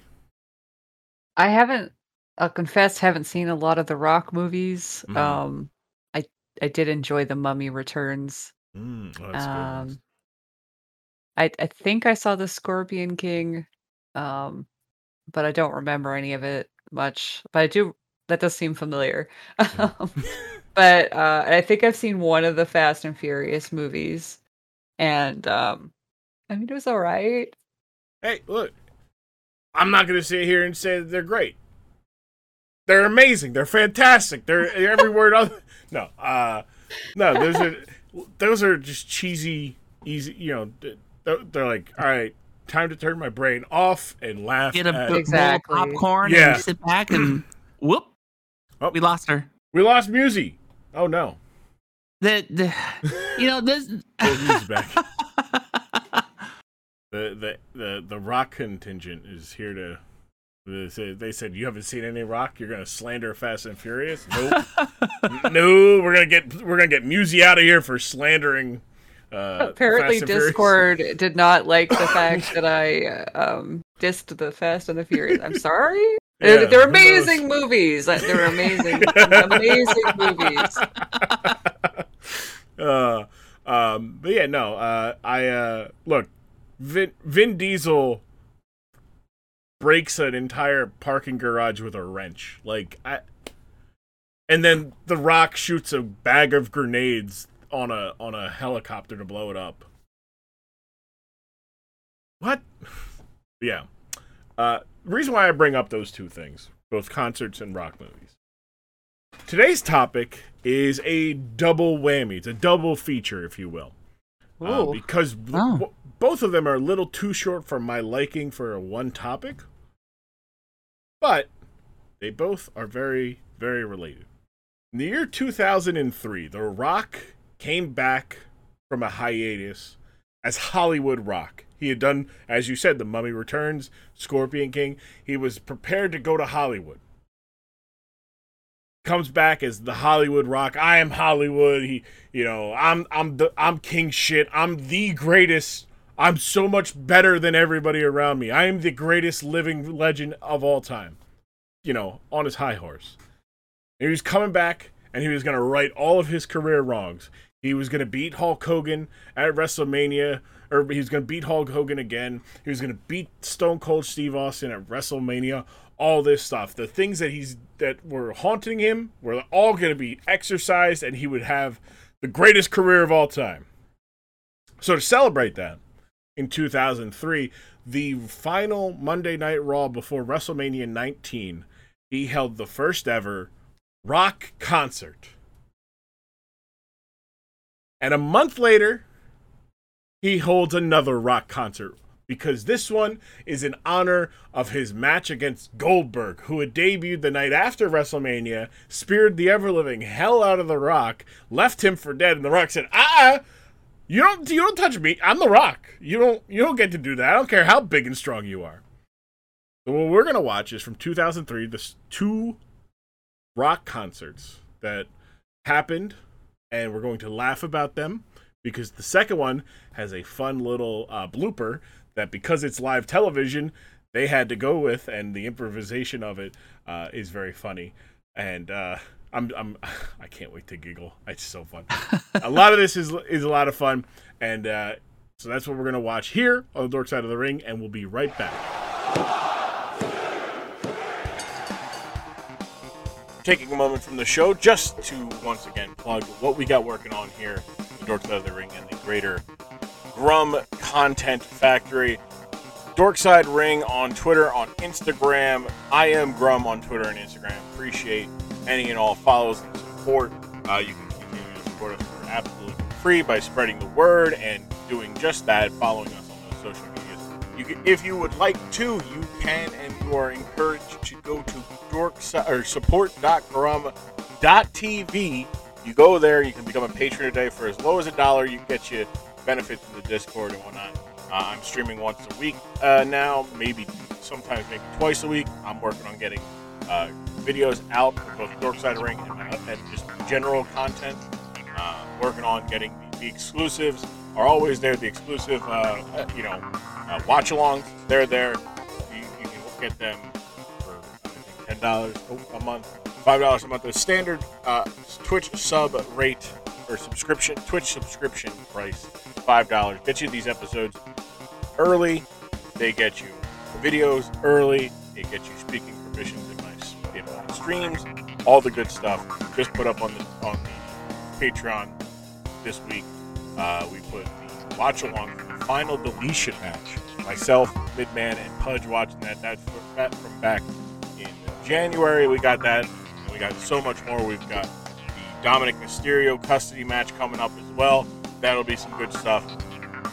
I haven't. I'll confess, haven't seen a lot of the Rock movies. Mhm. Um, I I did enjoy The Mummy Returns. Mm, oh, that's a good one. Um, I I think I saw The Scorpion King, um, but I don't remember any of it much. But I do. That does seem familiar. Um, but uh, I think I've seen one of the Fast and Furious movies, and um, I mean it was all right. hey, look, I'm not going to sit here and say that they're great. They're amazing. They're fantastic. They're every word of no, uh, no. Those are those are just cheesy, easy. You know, they're, they're like, all right, time to turn my brain off and laugh. Get a at- bowl Exactly. of popcorn Yeah. and sit back and whoop. Oh. We lost her. we lost Musy. Oh no, The, the you know this. Musie's back. the the the the rock contingent is here to. They said, they said you haven't seen any rock. You're gonna slander Fast and Furious. Nope. no, we're gonna get we're gonna get Musy out of here for slandering. Uh, Apparently, Fast and Furious. Discord did not like the fact that I uh, um, dissed the Fast and the Furious. I'm sorry. Yeah, they're, they're who knows? amazing movies. They're amazing, amazing movies. uh, um, but yeah, no. Uh, I uh, look, Vin, Vin Diesel breaks an entire parking garage with a wrench. Like I, and then The Rock shoots a bag of grenades on a on a helicopter to blow it up. What? yeah. Uh, reason why I bring up those two things, both concerts and rock movies. Today's topic is a double whammy. It's a double feature, if you will. Uh, because Oh. Both of them are a little too short for my liking for one topic. But they both are very, very related. In the year 2003, The Rock came back from a hiatus as Hollywood Rock. He had done, as you said, The Mummy Returns, Scorpion King. He was prepared to go to Hollywood. Comes back as the Hollywood Rock. I am Hollywood. He, you know, I'm, I'm the, I'm king shit. I'm the greatest. I'm so much better than everybody around me. I am the greatest living legend of all time. You know, on his high horse. And he was coming back and he was going to right all of his career wrongs. He was going to beat Hulk Hogan at WrestleMania, or he was going to beat Hulk Hogan again. He was going to beat Stone Cold Steve Austin at WrestleMania. All this stuff, the things that he's that were haunting him, were all going to be exercised, and he would have the greatest career of all time. So to celebrate that, in 2003, the final Monday Night Raw before WrestleMania 19, he held the first ever rock concert. And a month later, he holds another rock concert because this one is in honor of his match against Goldberg, who had debuted the night after WrestleMania, speared the ever living hell out of The Rock, left him for dead, and The Rock said, Ah, you don't you don't touch me. I'm The Rock. You don't you don't get to do that. I don't care how big and strong you are. So what we're gonna watch is from 2003, the two rock concerts that happened, and we're going to laugh about them because the second one has a fun little uh, blooper that because it's live television, they had to go with, and the improvisation of it uh, is very funny. And uh, I'm, I'm, I can't wait to giggle. It's so fun. a lot of this is is a lot of fun, and uh, so that's what we're gonna watch here on the Dork Side of the Ring, and we'll be right back. Taking a moment from the show just to once again plug what we got working on here, the Dork Side of the Ring, and the greater Grumm Content Factory. Dorkside Ring on Twitter, on Instagram. I am Grumm on Twitter and Instagram. Appreciate any and all follows and support. Uh, you can continue to support us for absolutely free by spreading the word and doing just that, following us on those social medias. You can, if you would like to, you can, and you are encouraged to go to dorkside or support.grumm.tv. You go there, you can become a patron today for as low as a dollar. You get you benefits in the Discord and whatnot. Uh, I'm streaming once a week uh, now, maybe sometimes maybe twice a week. I'm working on getting uh, videos out for both Dorkside Ring and, and just general content. Uh, working on getting the, the, exclusives are always there. The exclusive, uh, uh, you know, watch alongs, they're there. You, you, can get them for ten dollars a month, five dollars a month. The standard Twitch sub rate or subscription Twitch subscription price five dollars. Get you these episodes early. They get you videos early. They get you speaking permissions streams. All the good stuff. Just put up on the on the Patreon this week. Uh, we put the watch along for the final deletion match. Myself, Midman, and Pudge watching that. That's that from back in January. We got that. we got so much more. We've got the Dominik Mysterio custody match coming up as well. That'll be some good stuff.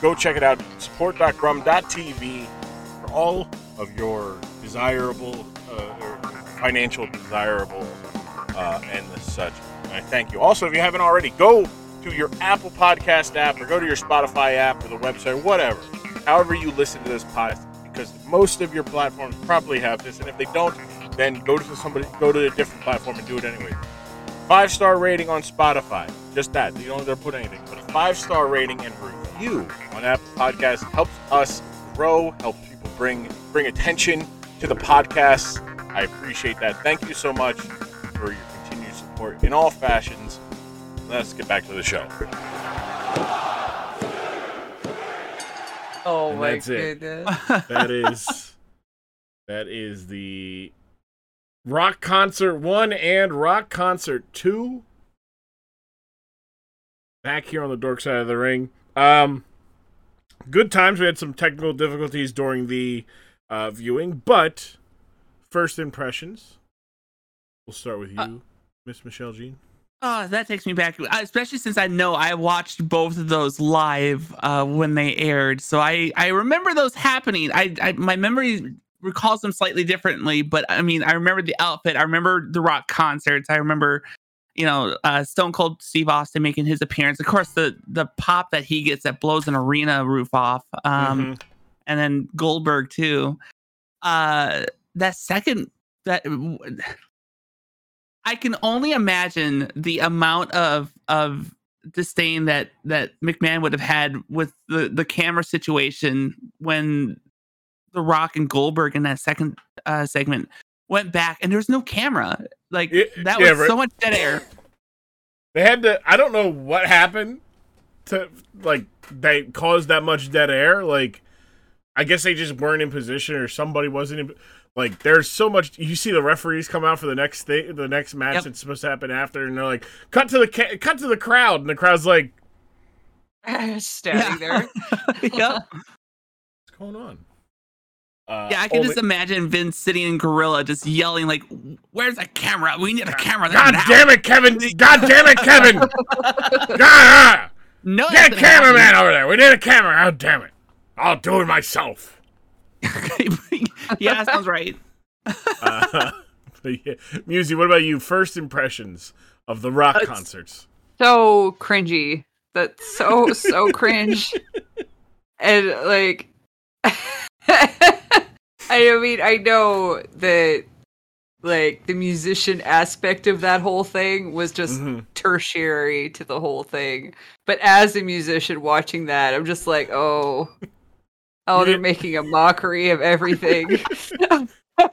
Go check it out. Support.grumm.tv for all of your desirable uh, financial desirable uh, and the such. And I thank you. Also, if you haven't already, go to your Apple Podcast app or go to your Spotify app or the website, whatever. However you listen to this podcast, because most of your platforms probably have this, and if they don't, then go to somebody, go to a different platform and do it anyway. Five star rating on Spotify. Just that. You don't have to put anything. But a five star rating and review on Apple Podcast helps us grow, helps people bring bring attention to the podcast. I appreciate that. Thank you so much for your continued support in all fashions. Let's get back to the show. Oh and my goodness. that is that is the Rock Concert 1 and Rock Concert 2. Back here on the dork side of the ring. Um, good times. We had some technical difficulties during the uh, viewing, but first impressions. We'll start with uh, you, uh, Miss Michele Jean. Oh, that takes me back, especially since I know I watched both of those live uh, when they aired. So I I remember those happening. I, I my memory recalls them slightly differently, but I mean, I remember the outfit. I remember the rock concerts. I remember, you know, uh, Stone Cold Steve Austin making his appearance. Of course, the the pop that he gets that blows an arena roof off, um, mm-hmm. and then Goldberg too. Uh, that second that I can only imagine the amount of of disdain that that McMahon would have had with the the camera situation when the Rock and Goldberg in that second uh, segment went back and there was no camera. Like that yeah, was right. so much dead air. They had to. I don't know what happened to like they caused that much dead air. Like, I guess they just weren't in position, or somebody wasn't in. Like, there's so much. You see the referees come out for the next thing, the next match Yep. that's supposed to happen after, and they're like, "Cut to the ca- cut to the crowd," and the crowd's like, Standing there. yep. "What's going on?" Uh, Yeah, I can only- just imagine Vince sitting in Gorilla just yelling like, "Where's the camera? We need a camera!" God now." damn it, Kevin! God damn it, Kevin! Ah, No, get a that's gonna cameraman over there. We need a camera. God damn it! I'll do it myself. Happen. yeah, sounds right. Uh, yeah. Musi, what about you? First impressions of the rock It's- concerts? so cringy. That's so so cringe. And like I mean, I know that like the musician aspect of that whole thing was just Mhm. tertiary to the whole thing. But as a musician watching that, I'm just like, oh, oh, they're making a mockery of everything.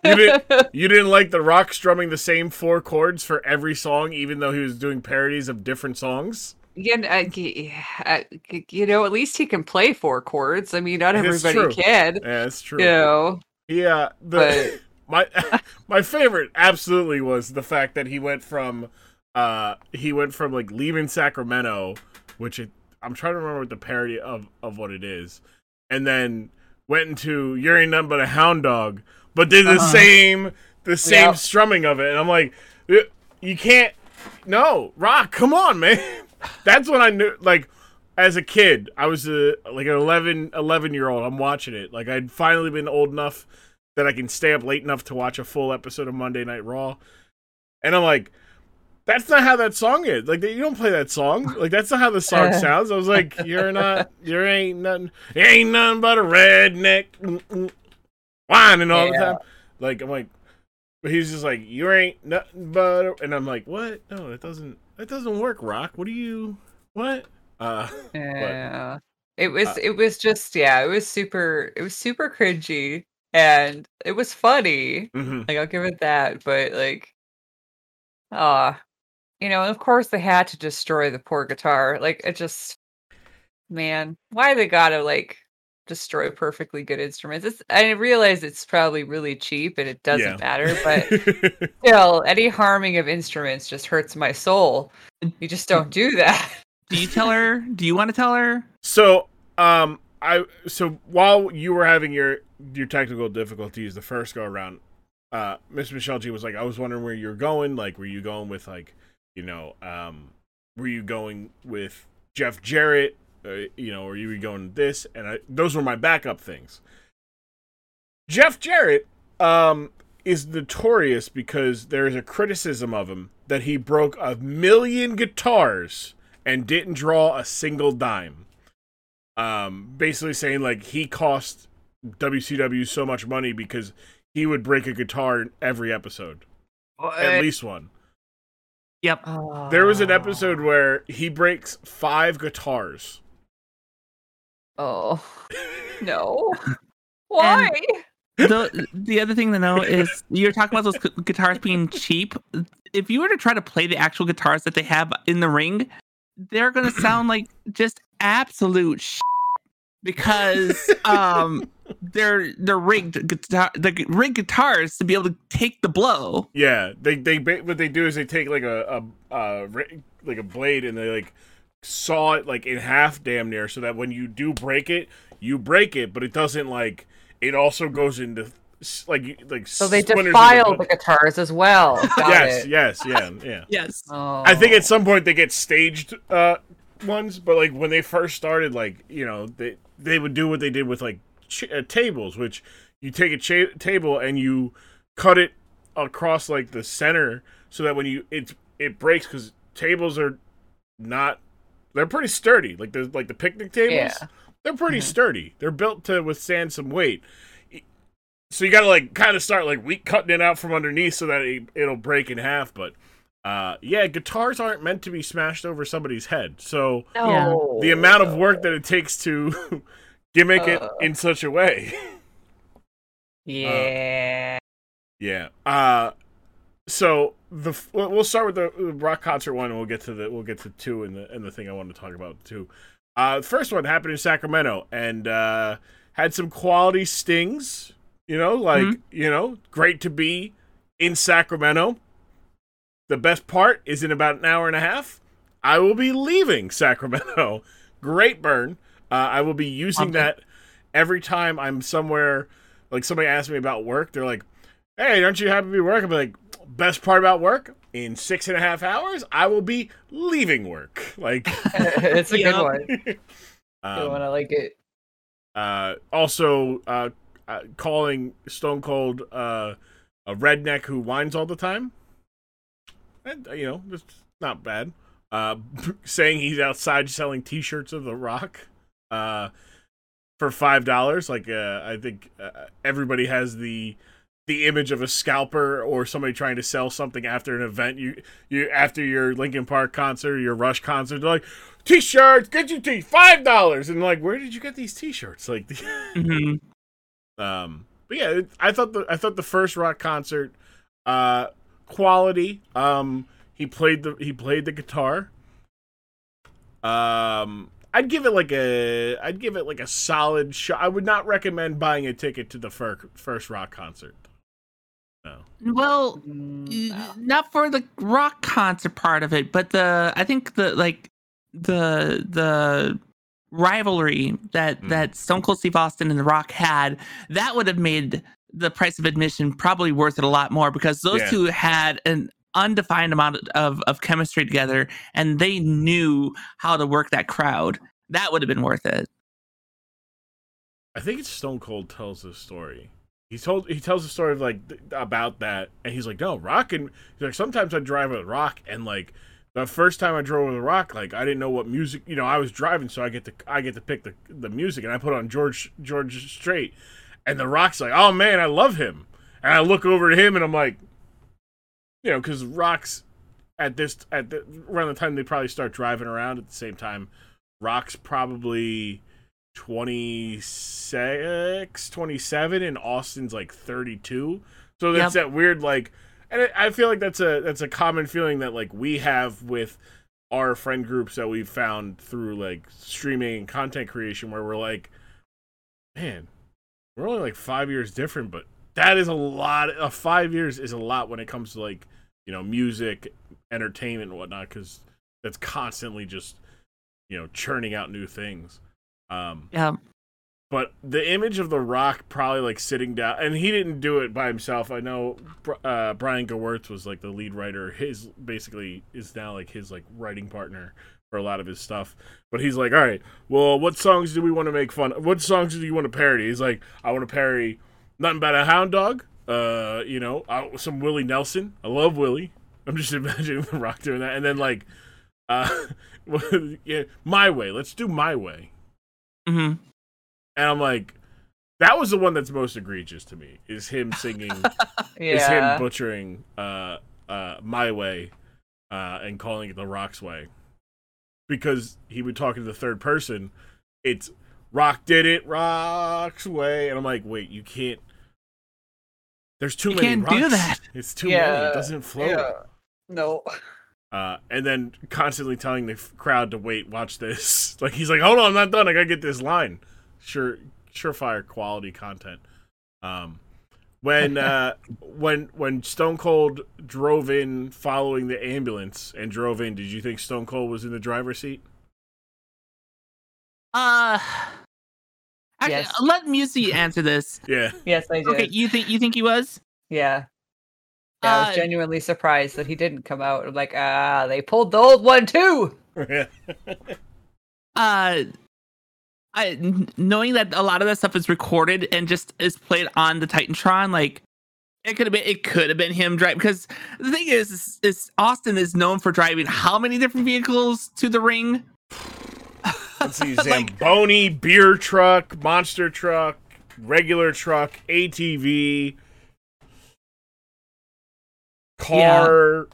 You didn't- You didn't like the rock strumming the same four chords for every song, even though he was doing parodies of different songs. Uh, g- uh, you know, at least he can play four chords. I mean, not everybody can. Yeah, that's true. You know, Yeah, the my my favorite absolutely was the fact that he went from uh he went from like leaving Sacramento, which it, I'm trying to remember what the parody of of what it is, and then went into you ain't nothing but a hound dog, but did the Uh-huh. same the same Yep. strumming of it, and I'm like, you can't no rock, come on, man. That's when I knew like. As a kid, I was a, like an 11, 11 year old. I'm watching it. Like I'd finally been old enough that I can stay up late enough to watch a full episode of Monday Night Raw. And I'm like, that's not how that song is. Like you don't play that song. Like that's not how the song sounds. I was like, you're not, you ain't nothing, you ain't nothing but a redneck whining all the time. Like I'm like, but he's just like, you ain't nothing but, a-" and I'm like, what? No, it doesn't. That doesn't work, Rock. What do you? What? Uh, yeah. It was. uh, it was just. Yeah. It was super. It was super cringy, and it was funny. mhm. Like I'll give it that. But like, ah, you know. And of course, they had to destroy the poor guitar. Like it just, man, why they gotta like destroy perfectly good instruments? It's, I realize it's probably really cheap and it doesn't Yeah. matter, but still, any harming of instruments just hurts my soul. You just don't do that. Do you tell her? Do you want to tell her? So, um, I so while you were having your your technical difficulties the first go around, uh, Miss Michelle G was like, I was wondering where you're going. Like, were you going with like, you know, um, were you going with Jeff Jarrett? Uh, you know, or you were going this? And I, those were my backup things. Jeff Jarrett, um, is notorious because there is a criticism of him that he broke a million guitars and didn't draw a single dime. Um, basically saying like he cost WCW so much money because he would break a guitar in every episode, at least one. Yep. There was an episode where he breaks five guitars. Oh no! Why? the the other thing to know is you're talking about those gu- guitars being cheap. If you were to try to play the actual guitars that they have in the ring, they're gonna sound like just absolute sh- because um they're they're rigged guitar the gu- rigged guitars to be able to take the blow. Yeah, they they what they do is they take like a a, a like a blade and they like saw it like in half, damn near, so that when you do break it, you break it, but it doesn't like it also goes into like like So they splinters into defile bu- the guitars as well. Got Yes, it. yes, yeah, yeah. Yes. Oh. I think at some point they get staged uh ones, but like when they first started, like you know they they would do what they did with like ch- uh, tables, which you take a cha- table and you cut it across like the center so that when you it it breaks because tables are not they're pretty sturdy like the like the picnic tables Yeah. they're pretty Mhm. sturdy they're built to withstand some weight so you gotta like kind of start like weak cutting it out from underneath so that it, it'll break in half but uh yeah guitars aren't meant to be smashed over somebody's head so No. the amount of work that it takes to gimmick it Uh. in such a way Yeah. yeah uh so the we'll start with the the rock concert one, and we'll get to the we'll get to two and the and the thing I wanted to talk about too. Uh, first one happened in Sacramento and uh, had some quality stings. You know, like Mhm. you know, great to be in Sacramento. The best part is in about an hour and a half. I will be leaving Sacramento. Great burn. Uh, I will be using that every time I'm somewhere. Like somebody asks me about work, they're like, "Hey, aren't you happy to be working?" I'm like, "Best part about work in six and a half hours, I will be leaving work." Like, it's a Yeah. good one. Good um, one. I like it. uh, also uh, uh, calling Stone Cold uh, a redneck who whines all the time. And, uh, you know, it's not bad. Uh, saying he's outside selling T-shirts of The Rock uh, for five dollars. Like uh, I think uh, everybody has the the image of a scalper or somebody trying to sell something after an event. You you after your Linkin Park concert, your Rush concert, they're like, T-shirts, get you T five dollars, and like, where did you get these T-shirts? Like, hmm um, but yeah, it- I thought the I thought the first rock concert, uh, quality. Um, he played the he played the guitar. Um, I'd give it like a I'd give it like a solid shot. I would not recommend buying a ticket to the fir- first rock concert. No. Well, Mm, not for the rock concert part of it, but the I think the like the the rivalry that Mm. that Stone Cold Steve Austin and The Rock had that would have made the price of admission probably worth it a lot more because those Yeah. two had an undefined amount of of chemistry together and they knew how to work that crowd. That would have been worth it. I think it's Stone Cold tells the story. He told he tells the story of like th- about that, and he's like, no, Rock and he's like sometimes I drive with Rock, and like the first time I drove with Rock, like I didn't know what music, you know, I was driving, so I get to I get to pick the the music, and I put on George George Strait, and the Rock's like, oh man, I love him, and I look over at him, and I'm like, you know, because Rock's at this at the, around the time they probably start driving around at the same time, Rock's probably 26, 27, and Austin's like 32. So that's that weird like, and I I feel like that's a that's a common feeling that like we have with our friend groups that we've found through like streaming and content creation, where we're like, man, we're only like five years different, but that is a lot. Uh, five years is a lot when it comes to like you know music, entertainment, and whatnot, because that's constantly just you know churning out new things. Um, Yeah. but the image of the Rock probably like sitting down, and he didn't do it by himself. I know uh, Brian Gewirtz was like the lead writer. His basically is now like his like writing partner for a lot of his stuff. But he's like, all right, well, what songs do we want to make fun? Of? What songs do you want to parody? He's like, I want to parody nothing but a hound dog. Uh, you know, uh, some Willie Nelson. I love Willie. I'm just imagining the Rock doing that, and then like, uh, yeah, my way. Let's do my way. Mm-hmm. And I'm like, that was the one that's most egregious to me. Is him singing, is him butchering uh, uh, my way, uh, and calling it the Rock's way, because he would talk in the third person. It's Rock did it, Rock's way, and I'm like, wait, you can't. There's too You many. can't do that. It's too many. It doesn't flow. Yeah. No. Uh, and then constantly telling the f- crowd to wait, watch this. Like he's like, hold on, I'm not done. I gotta get this line. Sure, surefire quality content. Um, when uh, when when Stone Cold drove in following the ambulance and drove in, did you think Stone Cold was in the driver's seat? Uh actually, Yes. let Musi answer this. Yeah, Yes, I did. Okay, you think you think he was? Yeah. Yeah, I was Uh, genuinely surprised that he didn't come out. I'm like, ah, they pulled the old one too. yeah, uh I n- knowing that a lot of that stuff is recorded and just is played on the Titantron, like it could have been it could have been him driving because the thing is, is is Austin is known for driving how many different vehicles to the ring? Let's see, Like- Zamboni, beer truck, monster truck, regular truck, ATV, car.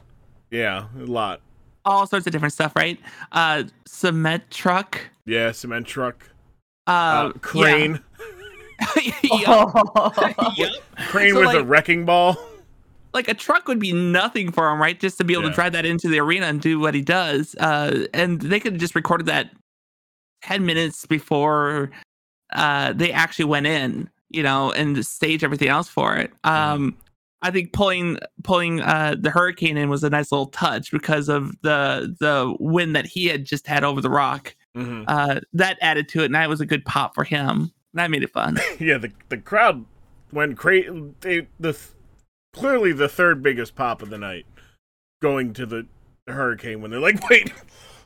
Yeah, a lot. all sorts of different stuff, right? Uh cement truck. Yeah, cement truck, Uh, uh, crane, Yeah. Yup. Yup. crane So, with a wrecking ball. like a truck would be nothing for him, right? Just to be able Yeah. to drive that into the arena and do what he does. Uh, and they could have just recorded that ten minutes before uh, they actually went in, you know, and stage everything else for it. Um, I think pulling pulling uh, the hurricane in was a nice little touch because of the the win that he had just had over the Rock. Mhm. Uh, that added to it, and that was a good pop for him. That made it fun. yeah, the the crowd went crazy. The th- clearly the third biggest pop of the night, going to the hurricane when they're like, wait.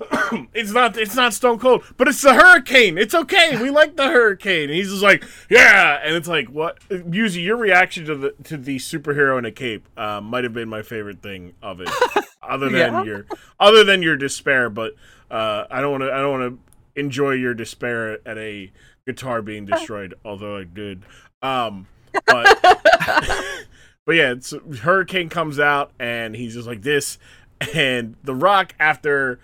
it's not it's not Stone Cold, but it's the Hurricane. It's okay. We like the Hurricane. And he's just like, yeah, and it's like, what? Yuzi, your reaction to the to the superhero in a cape uh, might have been my favorite thing of it, other than Yeah. your other than your despair. But uh, I don't want to I don't want to enjoy your despair at a guitar being destroyed, although I did. Um, but but yeah, it's, Hurricane comes out and he's just like this, and The Rock after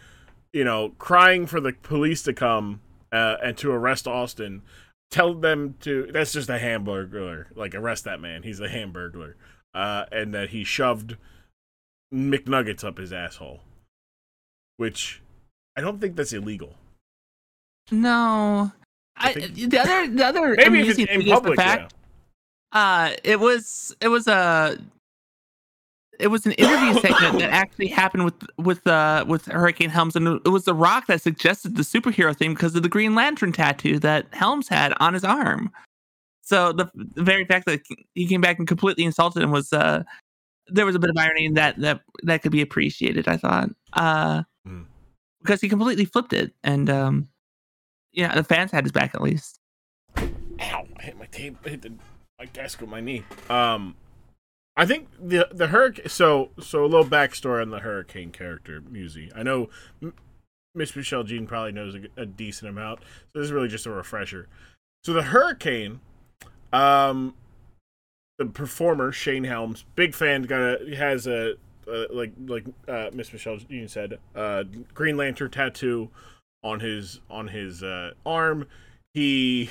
you know crying for the police to come uh, and to arrest Austin, tell them to that's just a hamburglar, like arrest that man. He's a hamburglar, uh, and that he shoved McNuggets up his asshole, which I don't think that's illegal. No. I I, the other the other Maybe if it's in public, the fact uh it was it was a it was an interview segment that actually happened with with uh with Hurricane Helms and it was the Rock that suggested the superhero theme because of the Green Lantern tattoo that Helms had on his arm. So the, the very fact that he came back and completely insulted him was uh there was a bit of irony in that that that could be appreciated, I thought. Uh Mm. because he completely flipped it and um yeah, the fans had his back at least. Ow! I hit my table. I hit the my desk with my knee. Um, I think the the hurricane. So so a little backstory on the hurricane character, Musi. I know Miss Michele Jean probably knows a, a decent amount. So this is really just a refresher. So the hurricane, um, the performer Shane Helms, big fan, got a has a. Uh, like like uh, Miss Michele Jean said, uh, Green Lantern tattoo on his on his uh, arm. He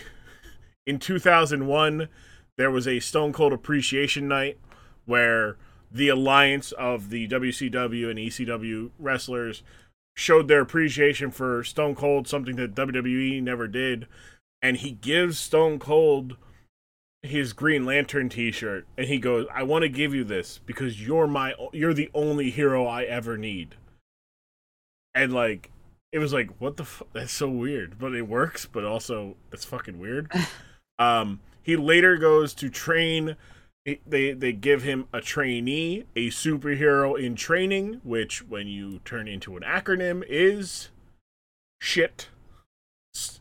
in 2001 there was a Stone Cold Appreciation Night where the alliance of the WCW and ECW wrestlers showed their appreciation for Stone Cold, something that WWE never did, and he gives Stone Cold his Green Lantern T-shirt, and he goes, "I want to give you this because you're my, you're the only hero I ever need." And like, it was like, what the? F- that's so weird, but it works. But also, it's fucking weird. um, he later goes to train. He- They they give him a trainee, a superhero in training, which when you turn into an acronym is shit.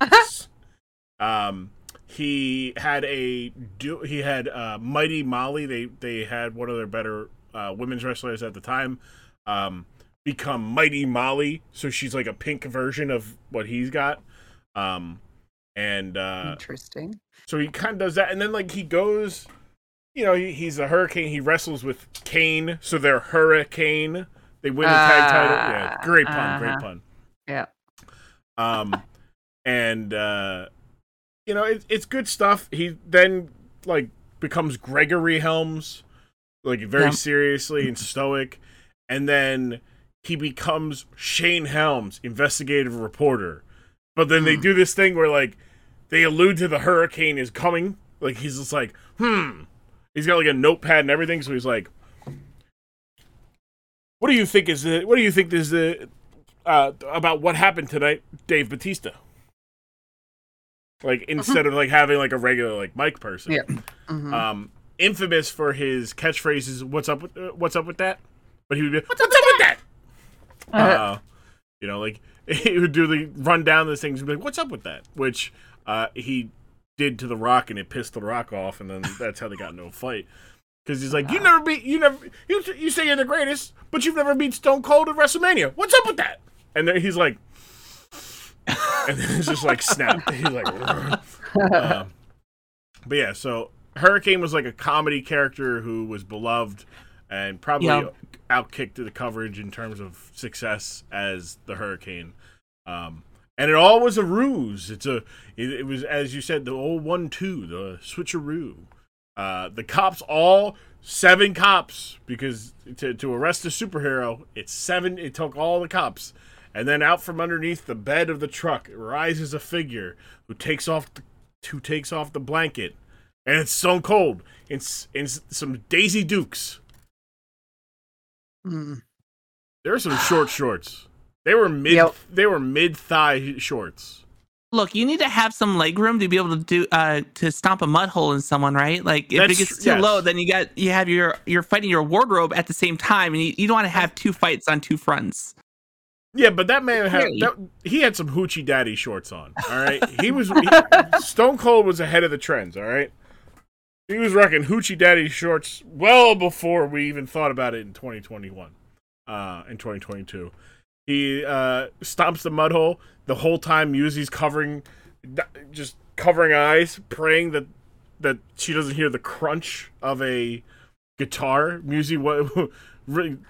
Um, he had a do he had uh, Mighty Molly. They they had one of their better uh, women's wrestlers at the time. Um, become Mighty Molly, so she's like a pink version of what he's got. Um, and uh, Interesting. so he kind of does that, and then like he goes, you know, he's a hurricane. He wrestles with Kane, so they're Hurricane. They win the tag title. Yeah, Ah, great pun, great uh-huh. pun. Yeah. Um, and uh, you know, it, it's good stuff. He then like becomes Gregory Helms, like very Yeah. seriously and stoic, and then he becomes Shane Helms, investigative reporter. But then they Hmm. do this thing where like they allude to the hurricane is coming. Like he's just like, hmm. He's got like a notepad and everything, so he's like, "What do you think is the? What do you think is the uh, about what happened tonight, Dave Batista?" Like instead of like having like a regular like mic person, Yeah. Mhm. um, infamous for his catchphrases. What's up with uh, What's up with that? But he would be, What's up with that? Uh, you know, like he would do the run down the things and be like, "What's up with that?" Which uh, he did to the Rock, and it pissed the Rock off, and then that's how they got into a fight. Because he's like, "You never beat, you never, you, you say you're the greatest, but you've never beat Stone Cold at WrestleMania. What's up with that?" And then he's like, and then it's just like snap. He's like, um, but yeah, so Hurricane was like a comedy character who was beloved and probably Yeah. outkicked the coverage in terms of success as the Hurricane. Um, and it all was a ruse. It's a it, it was as you said the old one two the switcheroo. Uh, the cops all seven cops because to, to arrest a superhero, it's seven. It took all the cops, and then out from underneath the bed of the truck rises a figure who takes off the, who takes off the blanket, and it's Stone Cold in s- in some Daisy Dukes. Mm. There are some short shorts. They were mid. Yep. They were mid thigh shorts. Look, you need to have some leg room to be able to do uh to stomp a mud hole in someone, right? Like if That's it gets too yes. low, then you got you have your you're fighting your wardrobe at the same time, and you, you don't want to have two fights on two fronts. Yeah, but that man had Really? that, he had some hoochie daddy shorts on. All right, he was he, Stone Cold was ahead of the trends. All right, he was rocking hoochie daddy shorts well before we even thought about it in 2021, uh, in 2022. He uh, stomps the mud hole the whole time. Musie's covering, just covering eyes, praying that that she doesn't hear the crunch of a guitar. Musie, what?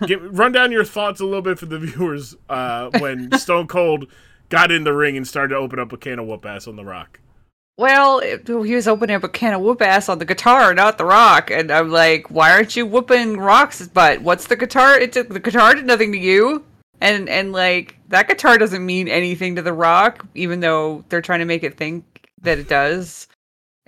Give, run down your thoughts a little bit for the viewers uh, when Stone Cold got in the ring and started to open up a can of whoop ass on the Rock. Well, it, he was opening up a can of whoop ass on the guitar, not the rock. And I'm like, why aren't you whooping rock's butt? What's the guitar? It did, the guitar did nothing to you. And and like that guitar doesn't mean anything to the rock, even though they're trying to make it think that it does.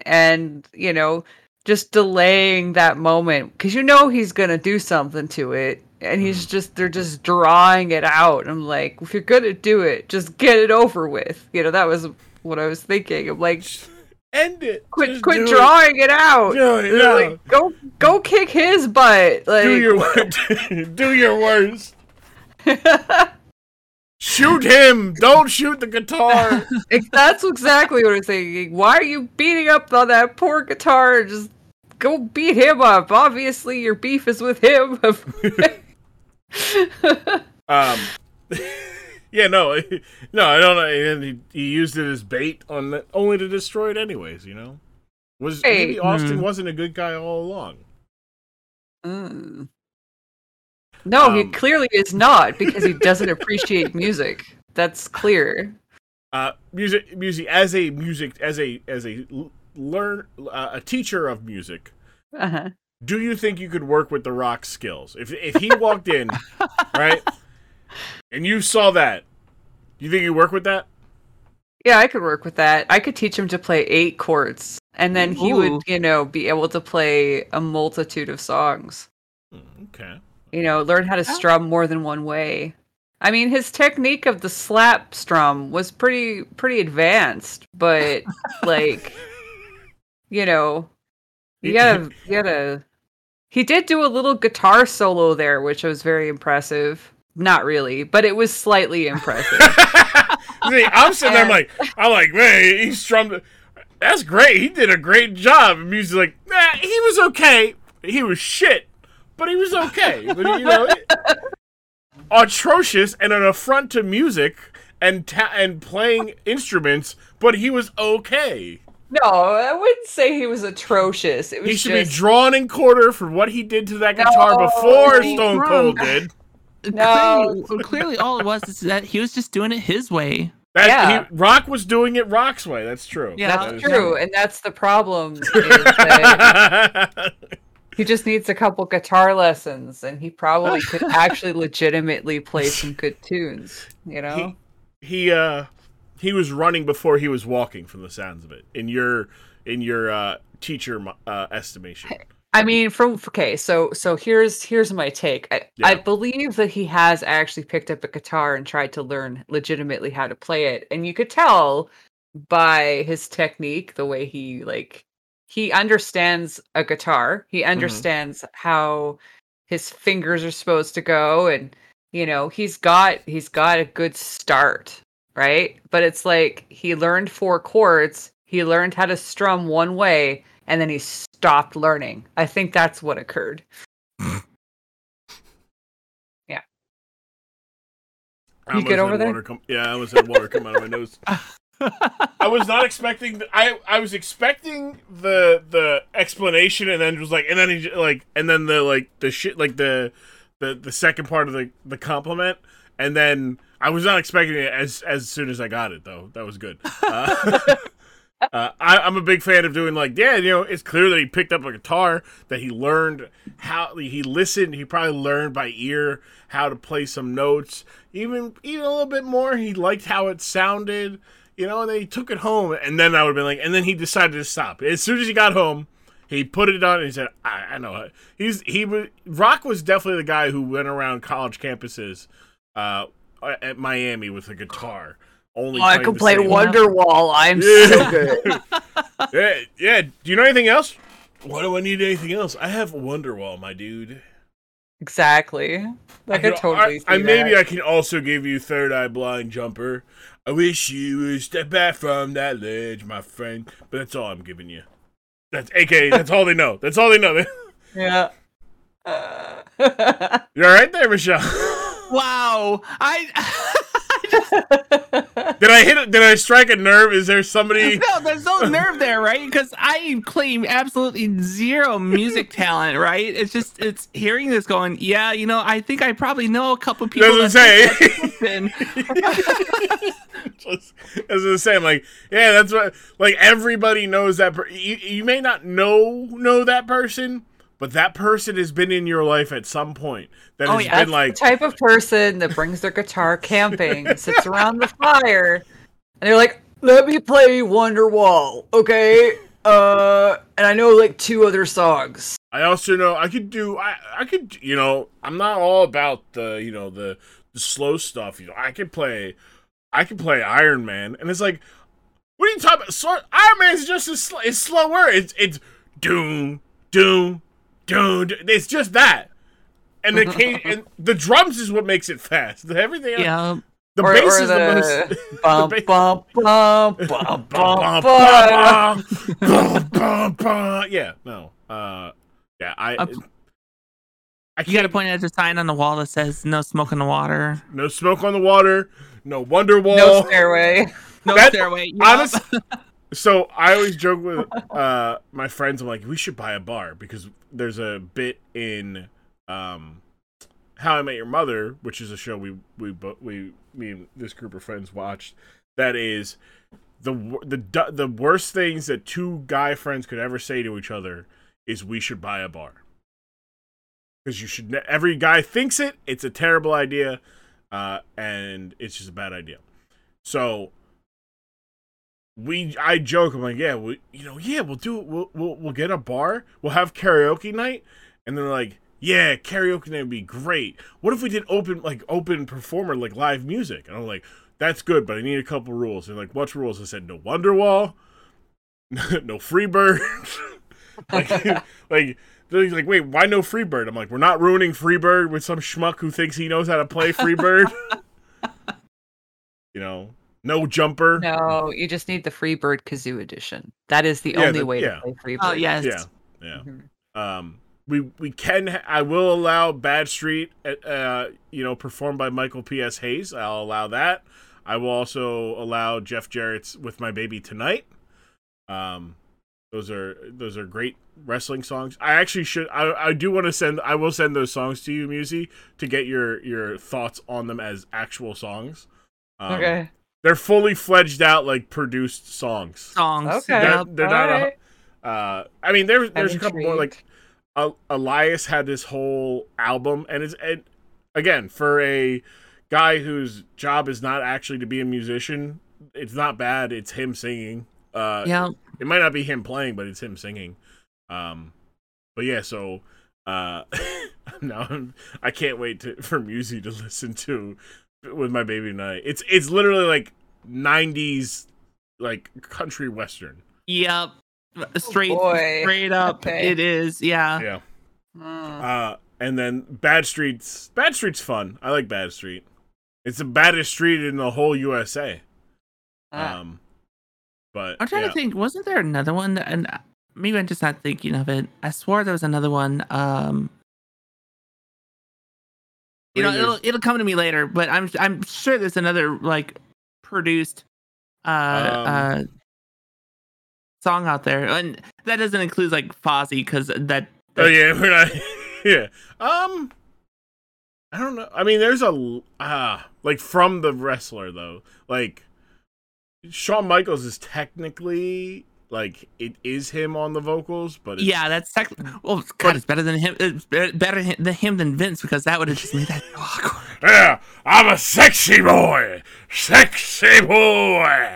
And you know, just delaying that moment because you know he's gonna do something to it, and he's mm-hmm. just they're just drawing it out. I'm like, if you're gonna do it, just get it over with. You know, that was what I was thinking. I'm like, End it. quit Just quit do it. drawing it, out. It, no. like, go go kick his butt. Like Do your do your worst. Shoot him! Don't shoot the guitar. Ex- that's exactly what I'm thinking. Why are you beating up on that poor guitar? Just go beat him up. Obviously, your beef is with him. um, yeah, no, no, I don't know. And he, he used it as bait on the, only to destroy it, anyways. You know, was Hey. maybe Austin Hmm. wasn't a good guy all along? Mm. No, he Um, clearly is not because he doesn't appreciate music. That's clear. uh music music as a music as a as a learn uh, a teacher of music Uh-huh. do you think you could work with the rock skills if if he walked in right and you saw that you think you work with that Yeah, I could work with that. I could teach him to play eight chords, and then he Ooh. would, you know, be able to play a multitude of songs. Hmm, okay You know, learn how to Oh. strum more than one way. I mean, his technique of the slap strum was pretty pretty advanced, but like, you know, you gotta you gotta. He did do a little guitar solo there, which was very impressive. Not really, but it was slightly impressive. See, i'm sitting there I'm like i'm like man he strummed that's great he did a great job and music's like nah, he was okay he was shit but he was okay but you know atrocious and an affront to music and ta- and playing instruments, but he was okay. no, I wouldn't say he was atrocious. It was He should just be drawn in quarter for what he did to that guitar No, before Stone wrong. Cold did. No. Clearly, clearly, all it was is that he was just doing it his way. That, Yeah. he, Rock was doing it Rock's way. That's true. Yeah, That's That is- true, and that's the problem. He just needs a couple guitar lessons, and he probably could actually legitimately play some good tunes. You know, he uh he was running before he was walking from the sounds of it in your in your uh teacher uh estimation I mean, from okay, so so here's here's my take. I, I believe that he has actually picked up a guitar and tried to learn legitimately how to play it, and you could tell by his technique, the way he like he understands a guitar. He mm-hmm. understands how his fingers are supposed to go, and you know he's got he's got a good start, right? But it's like he learned four chords. He learned how to strum one way, and then he stopped learning. I think that's what occurred. I You almost good over there? water come, yeah i almost had water come out of my nose i was not expecting the, i i was expecting the the explanation and then it was like and then he like and then the like the shit like the the the second part of the the compliment and then i was not expecting it as as soon as i got it though that was good uh, uh, I, I'm a big fan of doing like, yeah, you know, it's clear that he picked up a guitar, that he learned how he listened. He probably learned by ear how to play some notes. Even even a little bit more, he liked how it sounded. You know, and then he took it home, and then I would have been like, and then he decided to stop. As soon as he got home, he put it on and he said, I, I know. He's he was Rock was definitely the guy who went around college campuses uh, at Miami with a guitar. Only Oh, I can play Wonderwall. I'm Yeah. so good. yeah, yeah. Do you know anything else? Why do I need anything else? I have Wonderwall, my dude. Exactly. I could know, totally see I, I maybe. I can also give you Third Eye Blind Jumper. I wish you would step back from that ledge, my friend. But that's all I'm giving you. That's AK. That's all they know. That's all they know. Yeah. Uh, You're all right there, Michele. Wow. I did I hit? Did I strike a nerve? Is there somebody? no, there's no nerve there, right? Because I claim absolutely zero music talent, right? It's just it's hearing this going, yeah, you know, I think I probably know a couple people. Doesn't that say. think that's Kristen. Just, as I was saying, like, yeah, that's what. Like everybody knows that. Per- you, you may not know know that person, but that person has been in your life at some point. That Oh, has yeah. been like, the type of person that brings their guitar camping, sits around the fire, and they're like, "Let me play Wonderwall, okay?" Uh, and I know like two other songs. I also know I could do. I I could. You know, I'm not all about the you know the the slow stuff. You know, I could play. I could play Iron Man, and it's like, what are you talking about? Slow, Iron Man's just as sl- it's slower. It's it's doom doom doom. It's just that. And the ca- and the drums is what makes it fast. Everything else, yeah. the or, bass or is the, most. bum, the bum, bum, bum, bum, Bum, bum. bum, bum. Yeah, no. Uh, yeah, I. Uh, I You got to point at the sign on the wall that says "No smoke in the water." No smoke on the water. No wonder wall. No stairway. No That- stairway. Yup. honest- so I always joke with uh, my friends. I'm like, we should buy a bar because there's a bit in um, How I Met Your Mother, which is a show we we we me and this group of friends watched. That is the the the worst things that two guy friends could ever say to each other is we should buy a bar because you should. Ne- every guy thinks it. It's a terrible idea, uh, and it's just a bad idea. So we, I joke. I'm like, yeah, we, you know, yeah, we'll do. We'll, we'll we'll get a bar. We'll have karaoke night, and they're like, yeah, karaoke night would be great. What if we did open like open performer like live music? And I'm like, that's good, but I need a couple rules. And like, what's rules? I said, no Wonderwall, no Freebird. like, like they're like, wait, why no Freebird? I'm like, we're not ruining Freebird with some schmuck who thinks he knows how to play Freebird. you know, no jumper. No, you just need the Freebird Kazoo edition. That is the Yeah, only the- way yeah. to play Freebird. Oh yes. Yeah, yeah. Mhm. Um, we we can. Ha- I will allow Bad Street. Uh, you know, performed by Michael P S Hayes. I'll allow that. I will also allow Jeff Jarrett's "With My Baby Tonight." Um, those are those are great wrestling songs. I actually should. I I do want to send. I will send those songs to you, Musi, to get your your thoughts on them as actual songs. Um, Okay. They're fully fledged out, like produced songs. Songs. Okay. They're, they're not. a- uh, I mean, there, there's a I'm couple more. Like uh, Elias had this whole album, and it's and again for a guy whose job is not actually to be a musician. It's not bad. It's him singing. Uh, Yeah. it might not be him playing, but it's him singing. Um, but yeah, so uh, now I'm, I can't wait to, for music to listen to with my baby tonight. It's it's literally like '90s like country western. Yep. Straight boy. straight up. Okay. It is. Yeah. Yeah. Mm. Uh, and then Bad Street's Bad Street's fun. I like Bad Street. It's the baddest street in the whole USA. Ah. Um, but I'm trying yeah. to think. Wasn't there another one? That, and maybe I'm just not thinking of it. I swore there was another one. Um, you know, it'll it'll come to me later. But I'm I'm sure there's another like produced uh Um, uh song out there, and that doesn't include like Fozzy because that. Oh yeah, we're not. yeah. Um, I don't know. I mean, there's a ah like from the wrestler though. Like Shawn Michaels is technically like it is him on the vocals, but it's, Yeah, that's tech- well, God, it's better than him. It's better than him than Vince because that would have just made that awkward. yeah, I'm a sexy boy, sexy boy.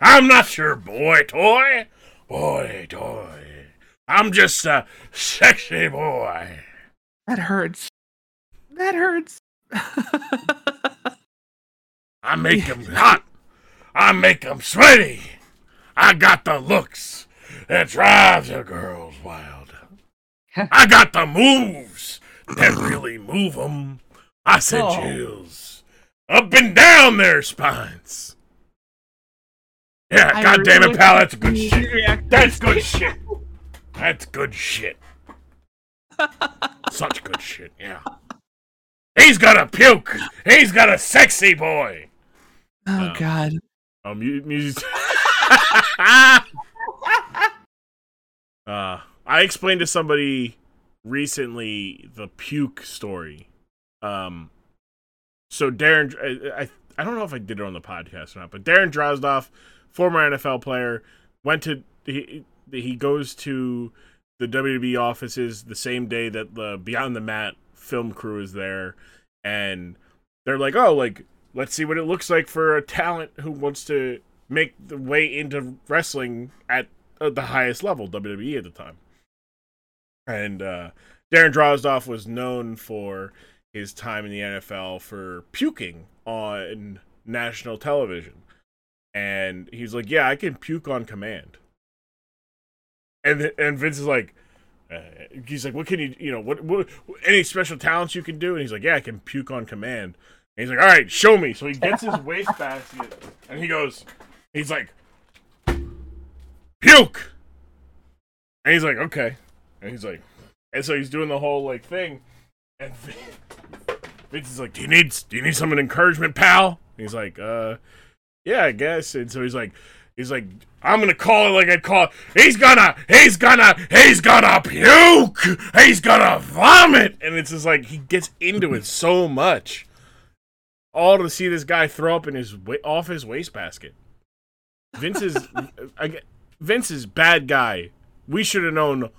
I'm not your boy toy, boy toy. I'm just a sexy boy. That hurts. That hurts. I make 'em hot. I make 'em sweaty. I got the looks that drives the girls wild. I got the moves that really move 'em. I send Oh. chills up and down their spines. Yeah, I God damn it, pal, that's good shit. That's good shit. That's good shit. Such good shit, yeah. He's got a puke. He's got a sexy boy. Oh Oh. God. Oh, mu- music. uh, I explained to somebody recently the puke story. Um, so Darren, I, I I don't know if I did it on the podcast or not, but Darren Drozdov, former NFL player, went to he he goes to the WWE offices the same day that the Beyond the Mat film crew is there, and they're like, oh, like let's see what it looks like for a talent who wants to make the way into wrestling at uh, the highest level, WWE at the time. And uh, Darren Drozdov was known for his time in the NFL for puking on national television. And he's like, "Yeah, I can puke on command." And and Vince is like, uh, he's like, "What can you, you know, what, what, any special talents you can do?" And he's like, "Yeah, I can puke on command." And he's like, "All right, show me." So he gets his wastebasket and he goes, he's like, "Puke," and he's like, "Okay," and he's like, and so he's doing the whole like thing, and Vince is like, "Do you need, do you need some encouragement, pal?" And he's like, "Uh, yeah, I guess." And so he's like, he's like, "I'm gonna call it like I'd call it. He's gonna, he's gonna, he's gonna puke. He's gonna vomit." And it's just like he gets into it so much all to see this guy throw up in his off his wastebasket. Vince is I Vince is bad guy. We should have known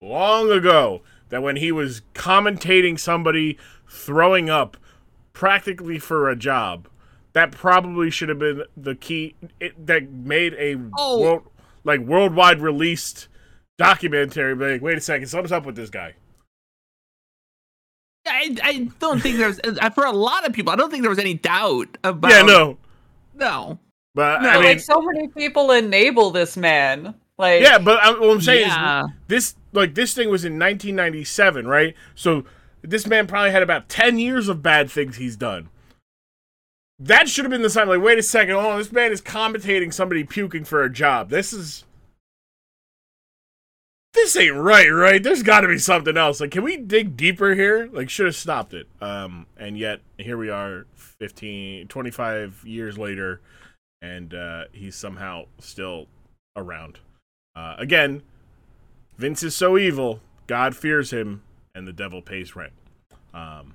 long ago that when he was commentating somebody throwing up practically for a job, that probably should have been the key it, that made a Oh. world like worldwide released documentary. Like, wait a second, something's up with this guy. I, I don't think there's for a lot of people. I don't think there was any doubt about. yeah, no, no. But No, I mean, like so many people enable this man. Like Yeah, but I, what I'm saying Yeah. is this like this thing was in 1997, right? So this man probably had about 10 years of bad things he's done. That should have been the sign. Like, wait a second, hold on, this man is commentating somebody puking for a job. This is this ain't right, right? There's got to be something else. Like, can we dig deeper here? Like, should have stopped it. Um, and yet here we are, 15, 25 years later, and uh, he's somehow still around. Uh, again, Vince is so evil, God fears him, and the devil pays rent. Um,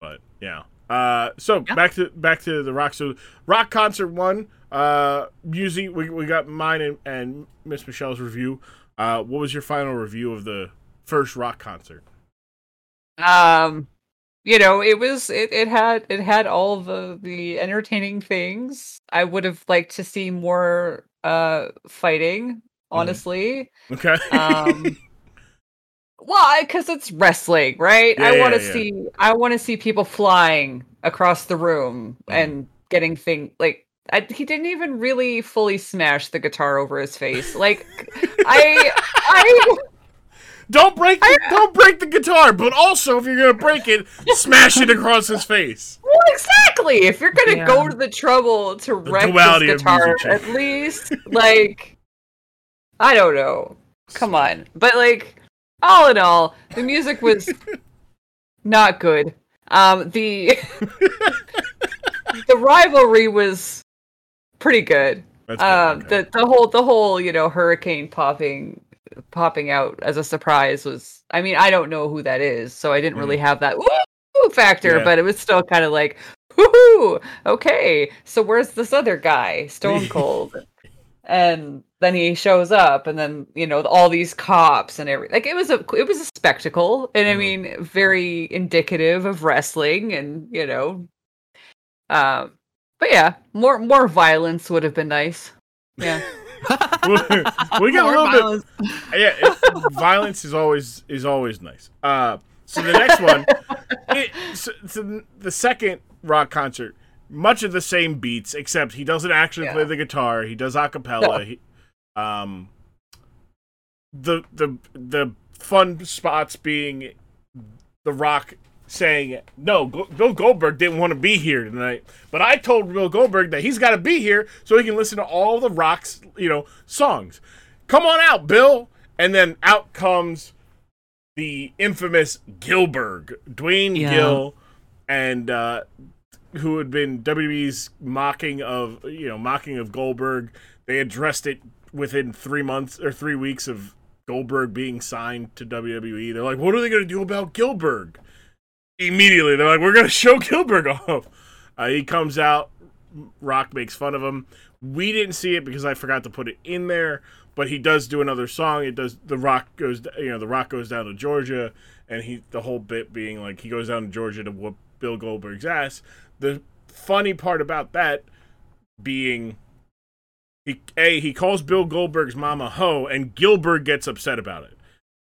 but yeah. Uh, so Yeah. back to back to the rock. So rock concert one. Uh, music. We, we got mine and, and Miss Michele's review. Uh, what was your final review of the first rock concert? um you know it was it, it had it had all the the entertaining things i would have liked to see more uh fighting honestly Okay. um why because it's wrestling right i want to yeah, yeah. see i want to see people flying across the room Mhm. and getting thing like I, he didn't even really fully smash the guitar over his face like i i don't break the, don't break the guitar, but also if you're gonna break it, smash it across his face. Well, exactly. If you're gonna Yeah. go to the trouble to wreck duality this guitar, at least like I don't know. Come on, but like all in all, the music was not good. Um, the the rivalry was pretty good. That's good, Um, okay. the the whole the whole you know hurricane popping popping out as a surprise was. I mean, I don't know who that is, so I didn't really have that woo factor, Yeah. but it was still kind of like woohoo. "Ooh, okay. So where's this other guy, Stone Cold?" and then he shows up, and then you know all these cops and everything. Like it was a it was a spectacle, and I Mhm. mean, very indicative of wrestling, and you know, um, but yeah, more more violence would have been nice. Yeah. we got a More little bit violence. yeah, it, violence is always is always nice. Uh, so the next one, it, so, so the second rock concert, much of the same beats, except he doesn't actually play the guitar. He does a cappella. No. He, um, the the the fun spots being the rock saying no bill goldberg didn't want to be here tonight but i told bill goldberg that he's got to be here so he can listen to all the rock's you know songs come on out bill and then out comes the infamous Gillberg Duane Yeah. gill and uh who had been wwe's mocking of you know mocking of goldberg they addressed it within three months or three weeks of Goldberg being signed to WWE. They're like, what are they going to do about Gillberg? Immediately, they're like, we're going to show Gillberg off. Uh, he comes out. Rock makes fun of him. We didn't see it because I forgot to put it in there, but he does do another song. It does. The Rock goes, you know, the Rock goes down to Georgia, and he the whole bit being like he goes down to Georgia to whoop Bill Goldberg's ass. The funny part about that being he a he calls Bill Goldberg's mama hoe, and Gillberg gets upset about it.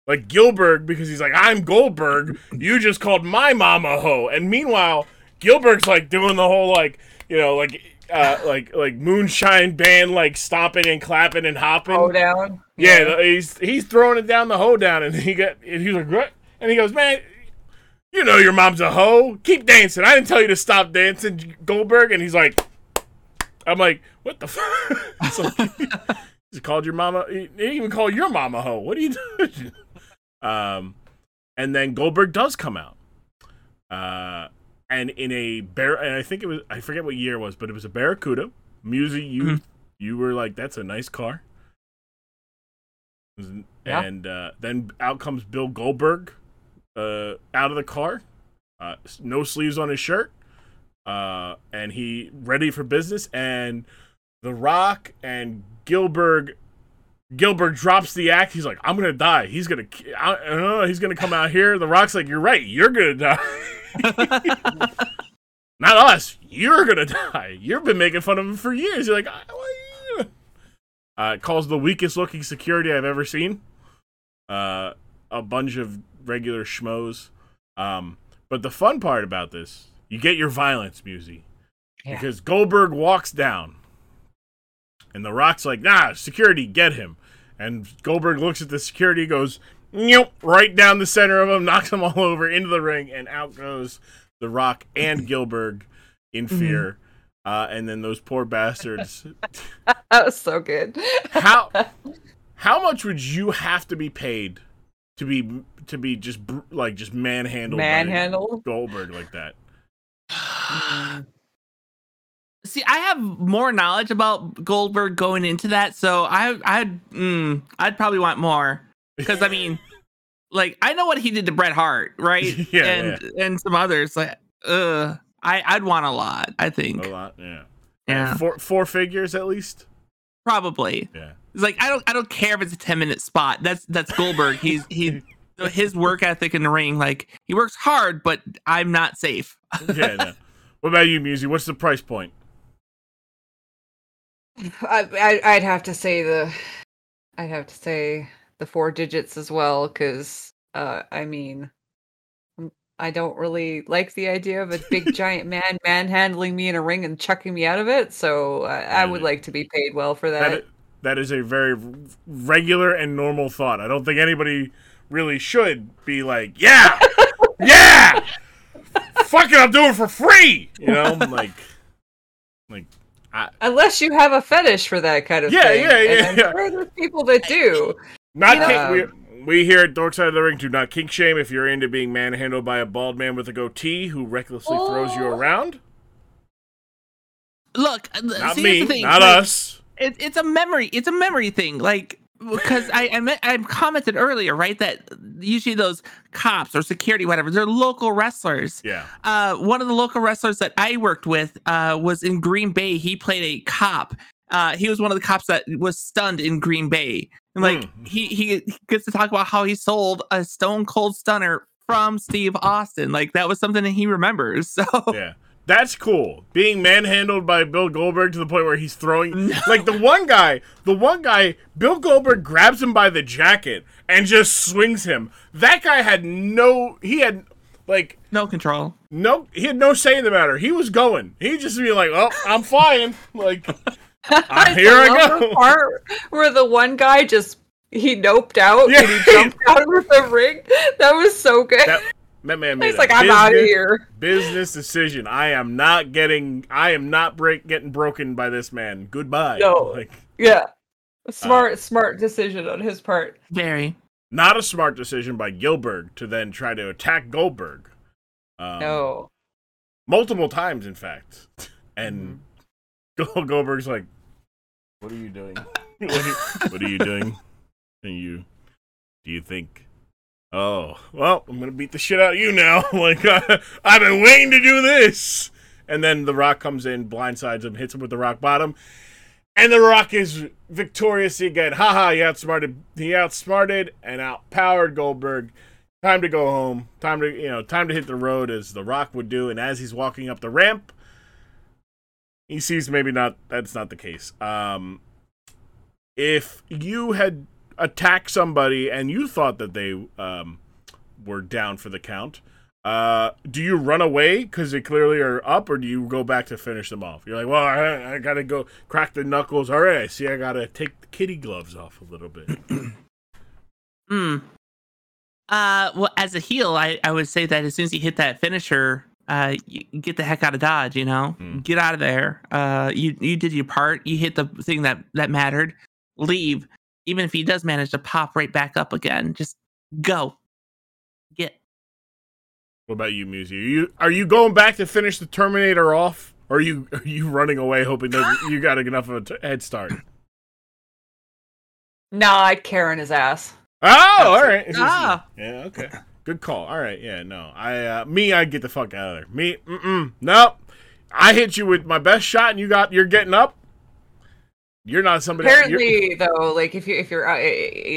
Like Gillberg because he's like, I'm Goldberg. You just called my mama hoe, and meanwhile Gillberg's like doing the whole like you know like uh like like moonshine band like stomping and clapping and hopping. Go down. Yeah, he's he's throwing it down the hoe down, and he got and he's like, what? And he goes, man, you know your mom's a hoe. Keep dancing. I didn't tell you to stop dancing, Goldberg. And he's like, I'm like, what the? F-? so he called your mama. He didn't even call your mama a hoe. What are you doing? Um, and then Goldberg does come out. Uh, and in a bear, and I think it was I forget what year it was, but it was a Barracuda. Music, you Mhm. you were like, that's a nice car. Yeah. And uh, then out comes Bill Goldberg, uh, out of the car, uh, no sleeves on his shirt, uh, and he ready for business. And The Rock and Gillberg, Gillberg drops the act. He's like, "I'm gonna die. He's gonna, ki- I, I know, he's gonna come out here." The Rock's like, "You're right. You're gonna die." Not us. You're gonna die. You've been making fun of him for years. You're like, "Ah, what are you uh, calls the weakest looking security I've ever seen. Uh, a bunch of regular schmoes. Um, but the fun part about this, you get your violence, Musey, Yeah. because Goldberg walks down, and the Rock's like, "Nah, security, get him." And Goldberg looks at the security, goes, "Nope," right down the center of him, knocks him all over into the ring, and out goes the Rock and Gillberg in fear. Uh, and then those poor bastards. That was so good. how how much would you have to be paid to be to be just br- like just manhandled by Manhandled. Goldberg like that? See, I have more knowledge about Goldberg going into that, so I, I'd, mm, I'd probably want more because I mean, like I know what he did to Bret Hart, right? Yeah, and and some others. Like, uh, I, I'd want a lot. I think, A lot, yeah. yeah, Four four figures at least. probably. Yeah. It's like I don't, I don't care if it's a ten minute spot. That's that's Goldberg. He's he, his work ethic in the ring, like he works hard, but I'm not safe. Yeah. no. What about you, Musi? What's the price point? I, I I'd have to say the I'd have to say the four digits as well because uh I mean mm, I don't really like the idea of a big giant man manhandling me in a ring and chucking me out of it. So I, I would like to be paid well for That that that is a very regular and normal thought. I don't think anybody really should be like, yeah, yeah, fuck it, I'll do it for free. You know, like, like, I, Unless you have a fetish for that kind of Yeah, thing. yeah, and yeah, I'm yeah. sure there's people that do. not You know- kink, we, we here at Dork Side of the Ring do not kink shame if you're into being manhandled by a bald man with a goatee who recklessly throws you Oh. around. Look, uh, Not see, me, the thing, not like, us. it, it's a memory it's a memory thing like because I I, meant, I commented earlier, right, that usually those cops or security, whatever, they're local wrestlers. Yeah. Uh, one of the local wrestlers that I worked with uh, was in Green Bay. He played a cop. Uh, he was one of the cops that was stunned in Green Bay. And like Hmm. he, he gets to talk about how he sold a Stone Cold Stunner from Steve Austin. Like that was something that he remembers. So Yeah. That's cool. Being manhandled by Bill Goldberg to the point where he's throwing No. like the one guy, the one guy, Bill Goldberg grabs him by the jacket and just swings him. That guy had no he had like no control. no he had no say in the matter. He was going. He just be like, "Oh, I'm flying." Like Ah, here I love go. Part where the one guy just he noped out Yeah. and he jumped out of the ring. That was so good. that, that man made He's a like, I'm out of here. Business decision. I am not getting I am not break getting broken by this man. Goodbye. No. Like Yeah. Uh, Smart, smart decision on his part. Very. not a smart decision by Gillberg to then try to attack Goldberg. Um, No. multiple times, in fact. And Mm-hmm. Goldberg's like, "What are you doing? what, are, what are you doing? And you, do you think? Oh, well, I'm gonna beat the shit out of you now. like I've been waiting to do this." And then the Rock comes in, blindsides him, hits him with the rock bottom. And the Rock is victorious again. Haha, he outsmarted he outsmarted and outpowered Goldberg. Time to go home. Time to you know, time to hit the road as the Rock would do. And as he's walking up the ramp, he sees maybe not that's not the case. Um if you had attacked somebody and you thought that they um were down for the count, uh, do you run away because they clearly are up, or do you go back to finish them off? You're like, well, I, I gotta go crack the knuckles. All right, I see, I gotta take the kitty gloves off a little bit. Hmm. Uh, well, as a heel, I, I would say that as soon as you hit that finisher, uh, you get the heck out of Dodge. You know, Hmm. get out of there. Uh, you you did your part. You hit the thing that that mattered. Leave. Even if he does manage to pop right back up again, just go. Get. what about you, Musi? Are you are you going back to finish the Terminator off, or are you are you running away hoping that you got enough of a t- head start? Nah, I'd Karen his ass. Oh, all right. It's Ah. Yeah, okay. Good call. All right. Yeah, no. I uh me I'd get the fuck out of there. Me mm-mm. Nope. I hit you with my best shot and you got you're getting up. You're not somebody Apparently, though, like if you if you're, I,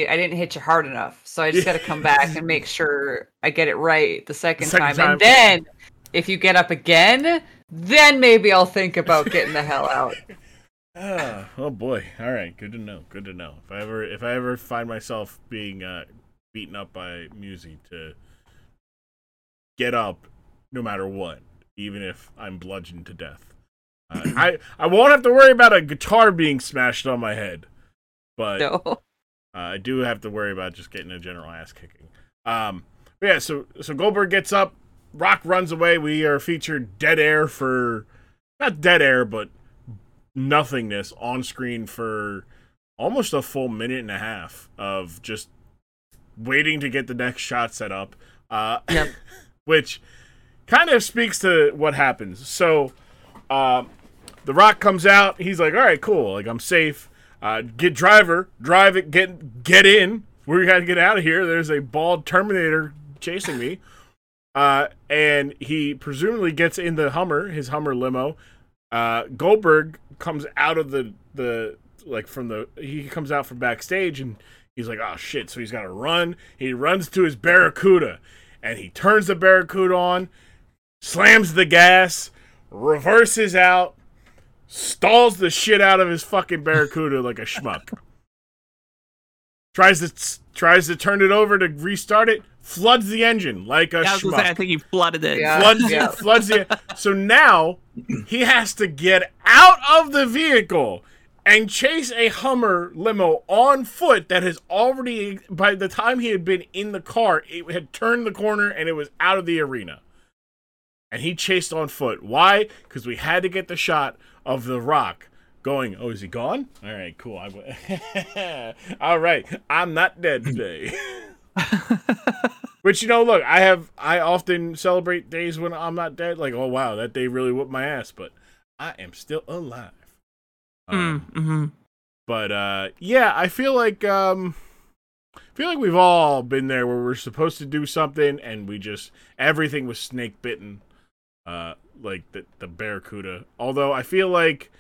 I didn't hit you hard enough, so I just got to come back and make sure I get it right the second, Second time. time. and then if you get up again, then maybe I'll think about getting the hell out. Ah, oh boy. All right. Good to know. Good to know. If I ever if I ever find myself being uh beaten up by Musi to get up no matter what, even if I'm bludgeoned to death. I I won't have to worry about a guitar being smashed on my head. But No, Uh, I do have to worry about just getting a general ass kicking. Um, but yeah, so so Goldberg gets up, Rock runs away. We are featured dead air for not dead air, but nothingness on screen for almost a full minute and a half of just waiting to get the next shot set up. Uh, Yep. which kind of speaks to what happens. So, um, the Rock comes out. He's like, "All right, cool. Like I'm safe. Uh, get driver, drive it. Get get in. We got to get out of here. There's a bald Terminator chasing me." Uh, and he presumably gets in the Hummer, his Hummer limo. Uh, Goldberg comes out of the the like from the he comes out from backstage and he's like, "Oh shit!" So he's got to run. He runs to his Barracuda, and he turns the Barracuda on, slams the gas, reverses out, stalls the shit out of his fucking Barracuda like a schmuck. Tries to tries to turn it over to restart it, floods the engine like a Yeah, I was schmuck say, I think he flooded it. Yeah. floods yeah. floods the so now he has to get out of the vehicle and chase a Hummer limo on foot that has already by the time he had been in the car it had turned the corner and it was out of the arena and he chased on foot why because we had to get the shot of the rock going oh is he gone all right cool I w- all right i'm not dead today Which you know, look, I have I often celebrate days when I'm not dead. Like, oh wow, that day really whooped my ass, but I am still alive. Um, Mm, mhm. But uh, yeah, I feel like um, I feel like we've all been there where we're supposed to do something and we just everything was snake bitten, uh, like the the Barracuda. Although I feel like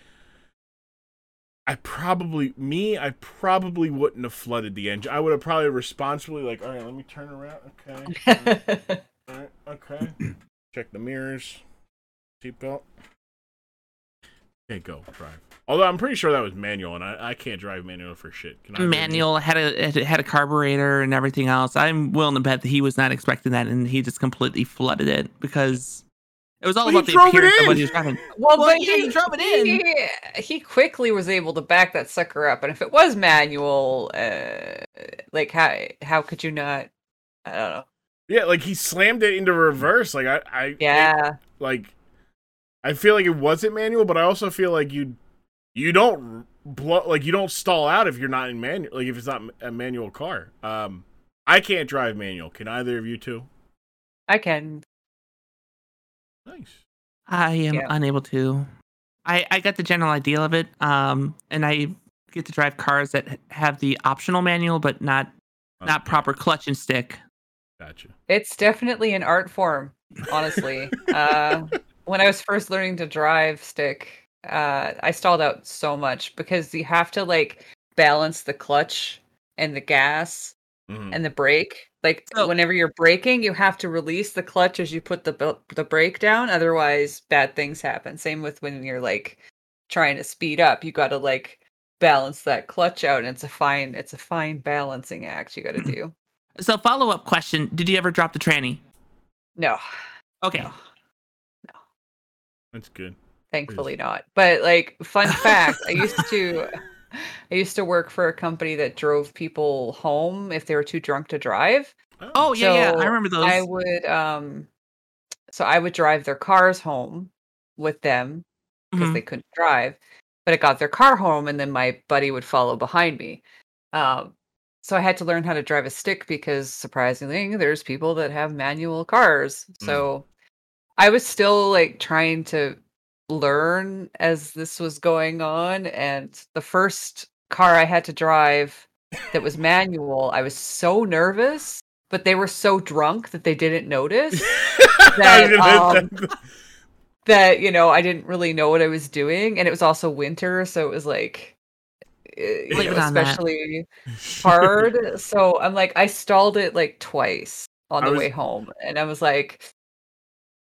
I probably me I probably wouldn't have flooded the engine. I would have probably responsibly like, all right, let me turn around. Okay, all right, okay. Check the mirrors, seatbelt. Okay, go drive. Although I'm pretty sure that was manual, and I, I can't drive manual for shit. Can I Manual had a had a carburetor and everything else. I'm willing to bet that he was not expecting that, and he just completely flooded it because it was all Well, about the drove appearance of what in. he was driving. Well, Well, but yeah, he, you drove it in. He, he quickly was able to back that sucker up, and if it was manual, uh, like how how could you not? I don't know. Yeah, like he slammed it into reverse. Like I, I Yeah, like I feel like it wasn't manual, but I also feel like you you don't blow like you don't stall out if you're not in manual. Like if it's not a manual car. Um, I can't drive manual. Can either of you two? I can. Nice. I am Yeah. unable to. I I got the general idea of it. Um, and I get to drive cars that have the optional manual, but not not proper clutch and stick. Gotcha. It's definitely an art form, honestly. uh, when I was first learning to drive stick, uh, I stalled out so much because you have to like balance the clutch and the gas Mhm. and the brake. Like So- whenever you're braking, you have to release the clutch as you put the the brake down. Otherwise, bad things happen. Same with when you're like trying to speed up. You got to like balance that clutch out, and it's a fine it's a fine balancing act you got to do. So follow up question: Did you ever drop the tranny? No, Okay. No. That's good. thankfully not. But like fun fact, I used to I used to work for a company that drove people home if they were too drunk to drive. Oh yeah, yeah. I remember those. I would um so I would drive their cars home with them because Mhm. they couldn't drive. But I got their car home and then my buddy would follow behind me. Um so I had to learn how to drive a stick because surprisingly there's people that have manual cars. Mm. So I was still like trying to learn as this was going on and the first car I had to drive that was manual, I was so nervous, but they were so drunk that they didn't notice that, um, that you know I didn't really know what I was doing, and it was also winter, so it was like, eh, you Blame know, it especially hard. so I'm like, I stalled it like twice on the was- way home, and I was like,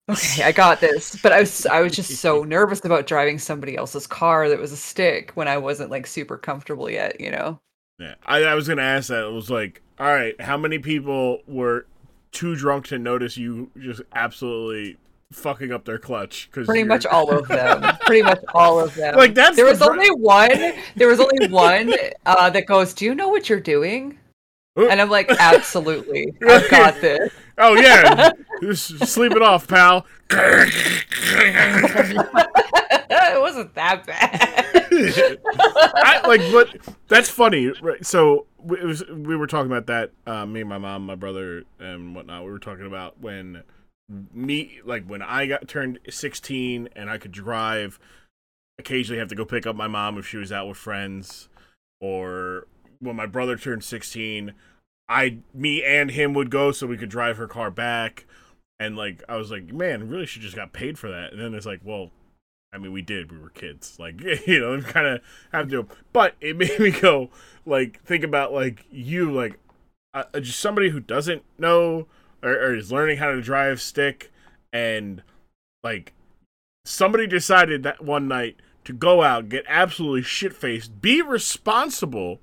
okay, I got this. But I was I was just so nervous about driving somebody else's car that was a stick when I wasn't like super comfortable yet, you know. Yeah, I, I was gonna ask that. It was like, all right, how many people were too drunk to notice you just absolutely fucking up their clutch? Because Pretty much all of them. Pretty much all of them. Like, that's there the was pr- only one. There was only one uh, that goes, "Do you know what you're doing?" And I'm like, "Absolutely, I've got this." Oh yeah, just sleep it off, pal. it wasn't that bad. I, like, but that's funny. Right? So we- it was, we were talking about that. Uh, me, and my mom, my brother, and whatnot. We were talking about when me, like, when I got turned 16 and I could drive. Occasionally, have to go pick up my mom if she was out with friends, or when my brother turned 16, I, me and him would go so we could drive her car back. And like, I was like, man, really should just got paid for that. And then it's like, well, I mean, we did. We were kids. Like, you know, kind of have to. But it made me go, like, think about, like, you, like, uh, uh, just somebody who doesn't know or, or is learning how to drive stick. And, like, somebody decided that one night to go out, get absolutely shit faced, be responsible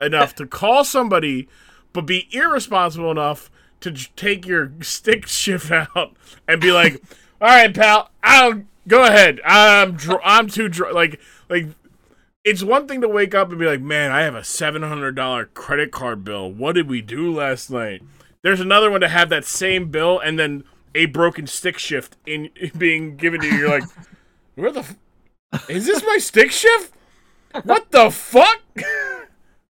enough to call somebody, but be irresponsible enough to j- take your stick shift out and be like, "All right, pal, I'll go ahead. I'm dr- I'm too dr-. like like." It's one thing to wake up and be like, "Man, I have a seven hundred dollar credit card bill. What did we do last night?" There's another one to have that same bill and then a broken stick shift in being given to you. You're like, "Where the? F- is this my stick shift? What the fuck?"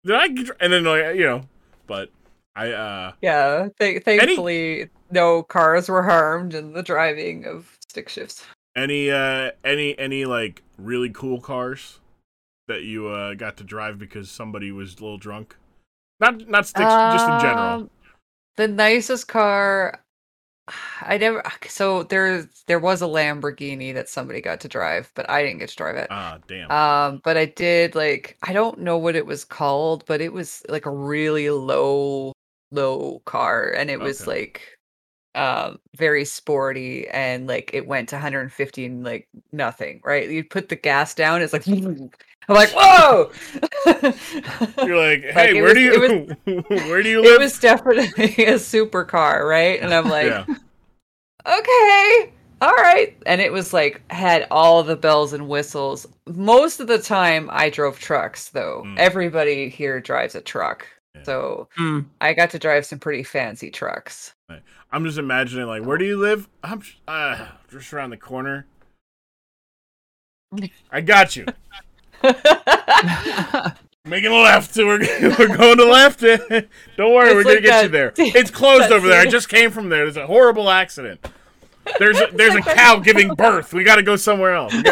Did I? get- And then like you know, but I uh yeah, th- thankfully, no cars were harmed in the driving of stick shifts. any uh any any like really cool cars that you uh, got to drive because somebody was a little drunk? Not not sticks, just in general. Um, The nicest car I never so there there was a Lamborghini that somebody got to drive, but I didn't get to drive it. Ah, damn. Um, but I did like I don't know what it was called, but it was like a really low low car and it was Okay. like um very sporty and like it went to 150 and like nothing, right? You put the gas down, it's like I'm like, whoa! You're like, hey, it where was- do it you where do you live? it was definitely a supercar, right? And I'm like, yeah. okay, all right. And it was like had all the bells and whistles. Most of the time, I drove trucks, though. Mm. Everybody here drives a truck, Yeah. so Mm. I got to drive some pretty fancy trucks. I'm just imagining like, where do you live? I'm uh, just around the corner. I got you. Making a left. We're we're going to left. Don't worry, It's we're gonna like get you there. It's closed over there. I just came from there. There's a horrible accident. There's a, there's a cow giving birth. We got to go somewhere else.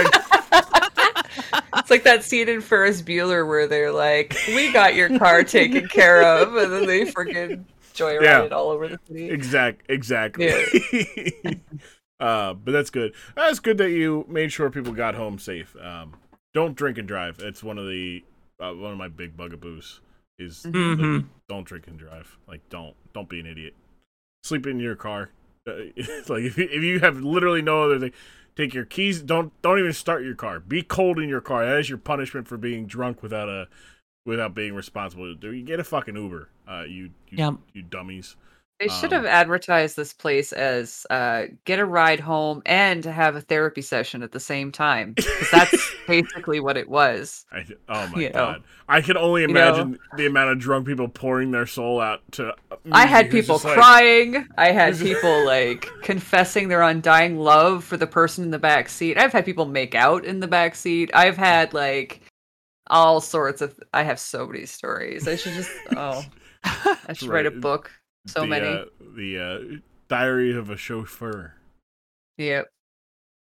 It's like that scene in Ferris Bueller where they're like, "We got your car taken care of," and then they freaking joyride Yeah. it all over the city. exact exactly. uh, but that's good. That's good that you made sure people got home safe. Um, don't drink and drive. It's one of the uh, one of my big bugaboos. Is like, Mhm. don't drink and drive. Like don't don't be an idiot. Sleep in your car. Uh, like if you, if you have literally no other thing, take your keys. Don't don't even start your car. Be cold in your car. That is your punishment for being drunk without a without being responsible. Do you get a fucking Uber? Uh, you you, Yep. you dummies. They should Um, have advertised this place as uh, get a ride home and have a therapy session at the same time. that's basically what it was. I, oh my You know. god! I can only You know. imagine the amount of drunk people pouring their soul out to. I had people just like- crying. I had people like confessing their undying love for the person in the back seat. I've had people make out in the back seat. I've had like all sorts of. I have so many stories. I should just. Oh, I should write a book. So the, many. Uh, the uh, Diary of a Chauffeur. Yep.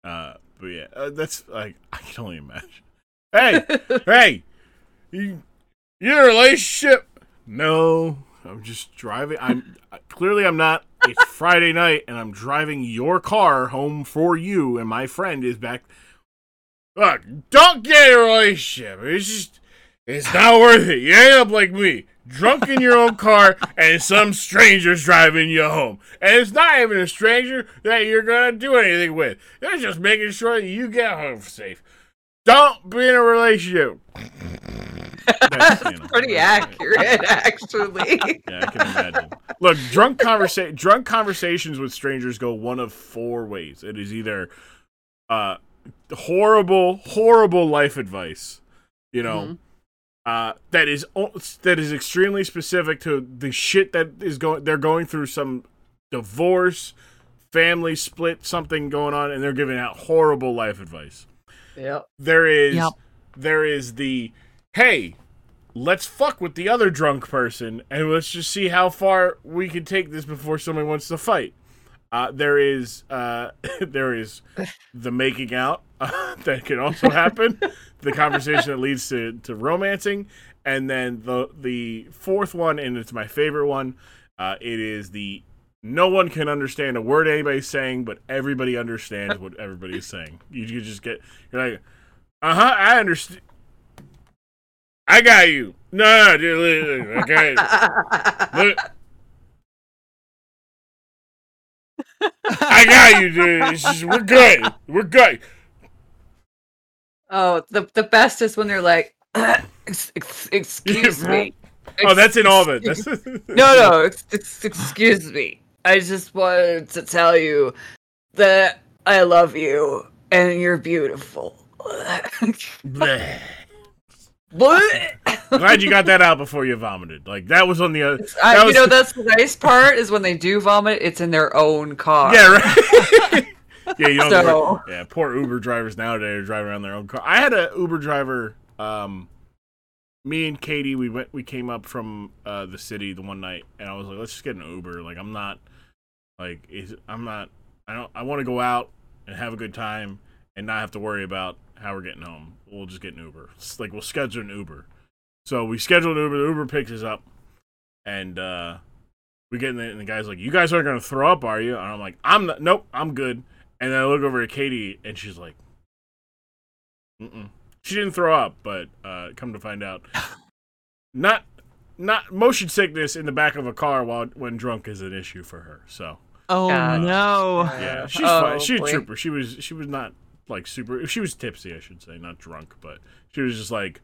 Uh, but yeah, uh, that's like I can only imagine. Hey, hey, you, you in a relationship? No, I'm just driving. I'm clearly I'm not. It's Friday night, and I'm driving your car home for you, and my friend is back. Look, don't get a relationship. It's just, it's not worth it. You end up like me, drunk in your own car, and some stranger's driving you home. And it's not even a stranger that you're gonna do anything with. They're just making sure that you get home safe. Don't be in a relationship. That's, you know, Pretty accurate, actually. Yeah, I can imagine. Look, drunk conversa- drunk conversations with strangers go one of four ways. It is either uh horrible, horrible life advice, you know, uh that is that is extremely specific to the shit that is going they're going through some divorce, family split, something going on and they're giving out horrible life advice. Yep. There is Yep. there is the hey, let's fuck with the other drunk person and let's just see how far we can take this before somebody wants to fight. Uh, there is uh, there is the making out uh, that can also happen, the conversation that leads to, to romancing, and then the the fourth one, and it's my favorite one. Uh, it is the no one can understand a word anybody's saying, but everybody understands what everybody is saying. You, you just get you're like, uh huh, I understand. I got you. No, no, dude, look, look, I got you. Look, I got you, dude. Just, we're good. We're good. Oh, the the best is when they're like, "Ex- ex- "Excuse me." Oh, that's in all of it. That's, No, no, ex- ex- excuse me. I just wanted to tell you that I love you and you're beautiful. What? Glad you got that out before you vomited. Like that was on the other. I, you was- know, that's the nice part is when they do vomit, it's in their own car. Yeah, right. yeah, you don't. So- yeah, poor Uber drivers nowadays are driving around their own car. I had a Uber driver. Um, me and Katie, we went. We came up from uh, the city the one night, and I was like, "Let's just get an Uber." Like, I'm not. Like, is I'm not. I don't. I want to go out and have a good time and not have to worry about how we're getting home. We'll just get an Uber. It's like we'll schedule an Uber. So we schedule an Uber. The Uber picks us up, and uh, we get in there, and the guy's like, "You guys aren't gonna throw up, are you?" And I'm like, "I'm not. Nope, I'm good." And then I look over at Katie, and she's like, Mm-mm. "She didn't throw up, but uh, come to find out, not not motion sickness in the back of a car while when drunk is an issue for her. So Oh God. no. yeah, Uh, she's oh, fine. She's a trooper. She was she was not like super. She was tipsy, I should say, not drunk, but she was just like.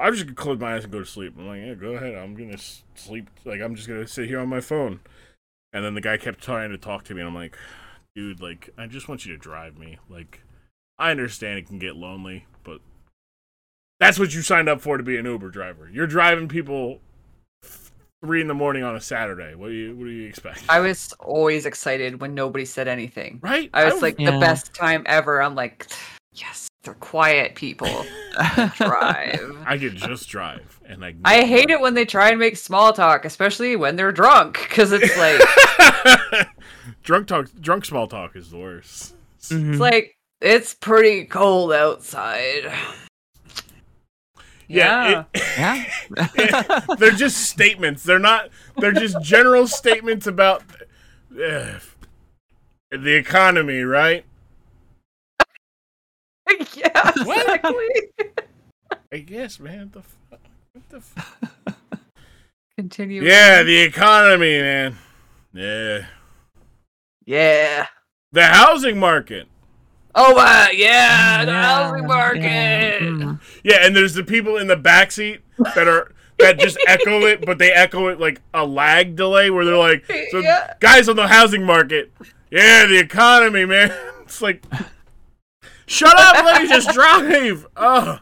I'm just gonna close my eyes and go to sleep. I'm like, yeah, go ahead. I'm gonna sleep. Like, I'm just gonna sit here on my phone. And then the guy kept trying to talk to me, and I'm like, dude, like, I just want you to drive me. Like, I understand it can get lonely, but that's what you signed up for to be an Uber driver. You're driving people three in the morning on a Saturday. What do you What do you expect? I was always excited when nobody said anything. right? I was like Yeah. the best time ever. I'm like, yes, they're quiet people. Drive. I could just drive, and I. I hate it when they try and make small talk, especially when they're drunk, because it's like drunk talk, drunk small talk is the worst. Mhm. it's like it's pretty cold outside. Yeah, it- yeah. they're just statements. They're not. They're just general statements about uh, the economy, right? yeah, exactly. I guess, man. The fuck? What the fuck? Continue. Yeah, the economy, man. Yeah, Yeah. the housing market. Oh wow, yeah, the Yeah, housing yeah, market. mm. Yeah, and there's the people in the back seat that are that just echo it, but they echo it like a lag delay where they're like, so Yeah. guys on the housing market, yeah, the economy, man. It's like, shut up, let me just drive. Oh,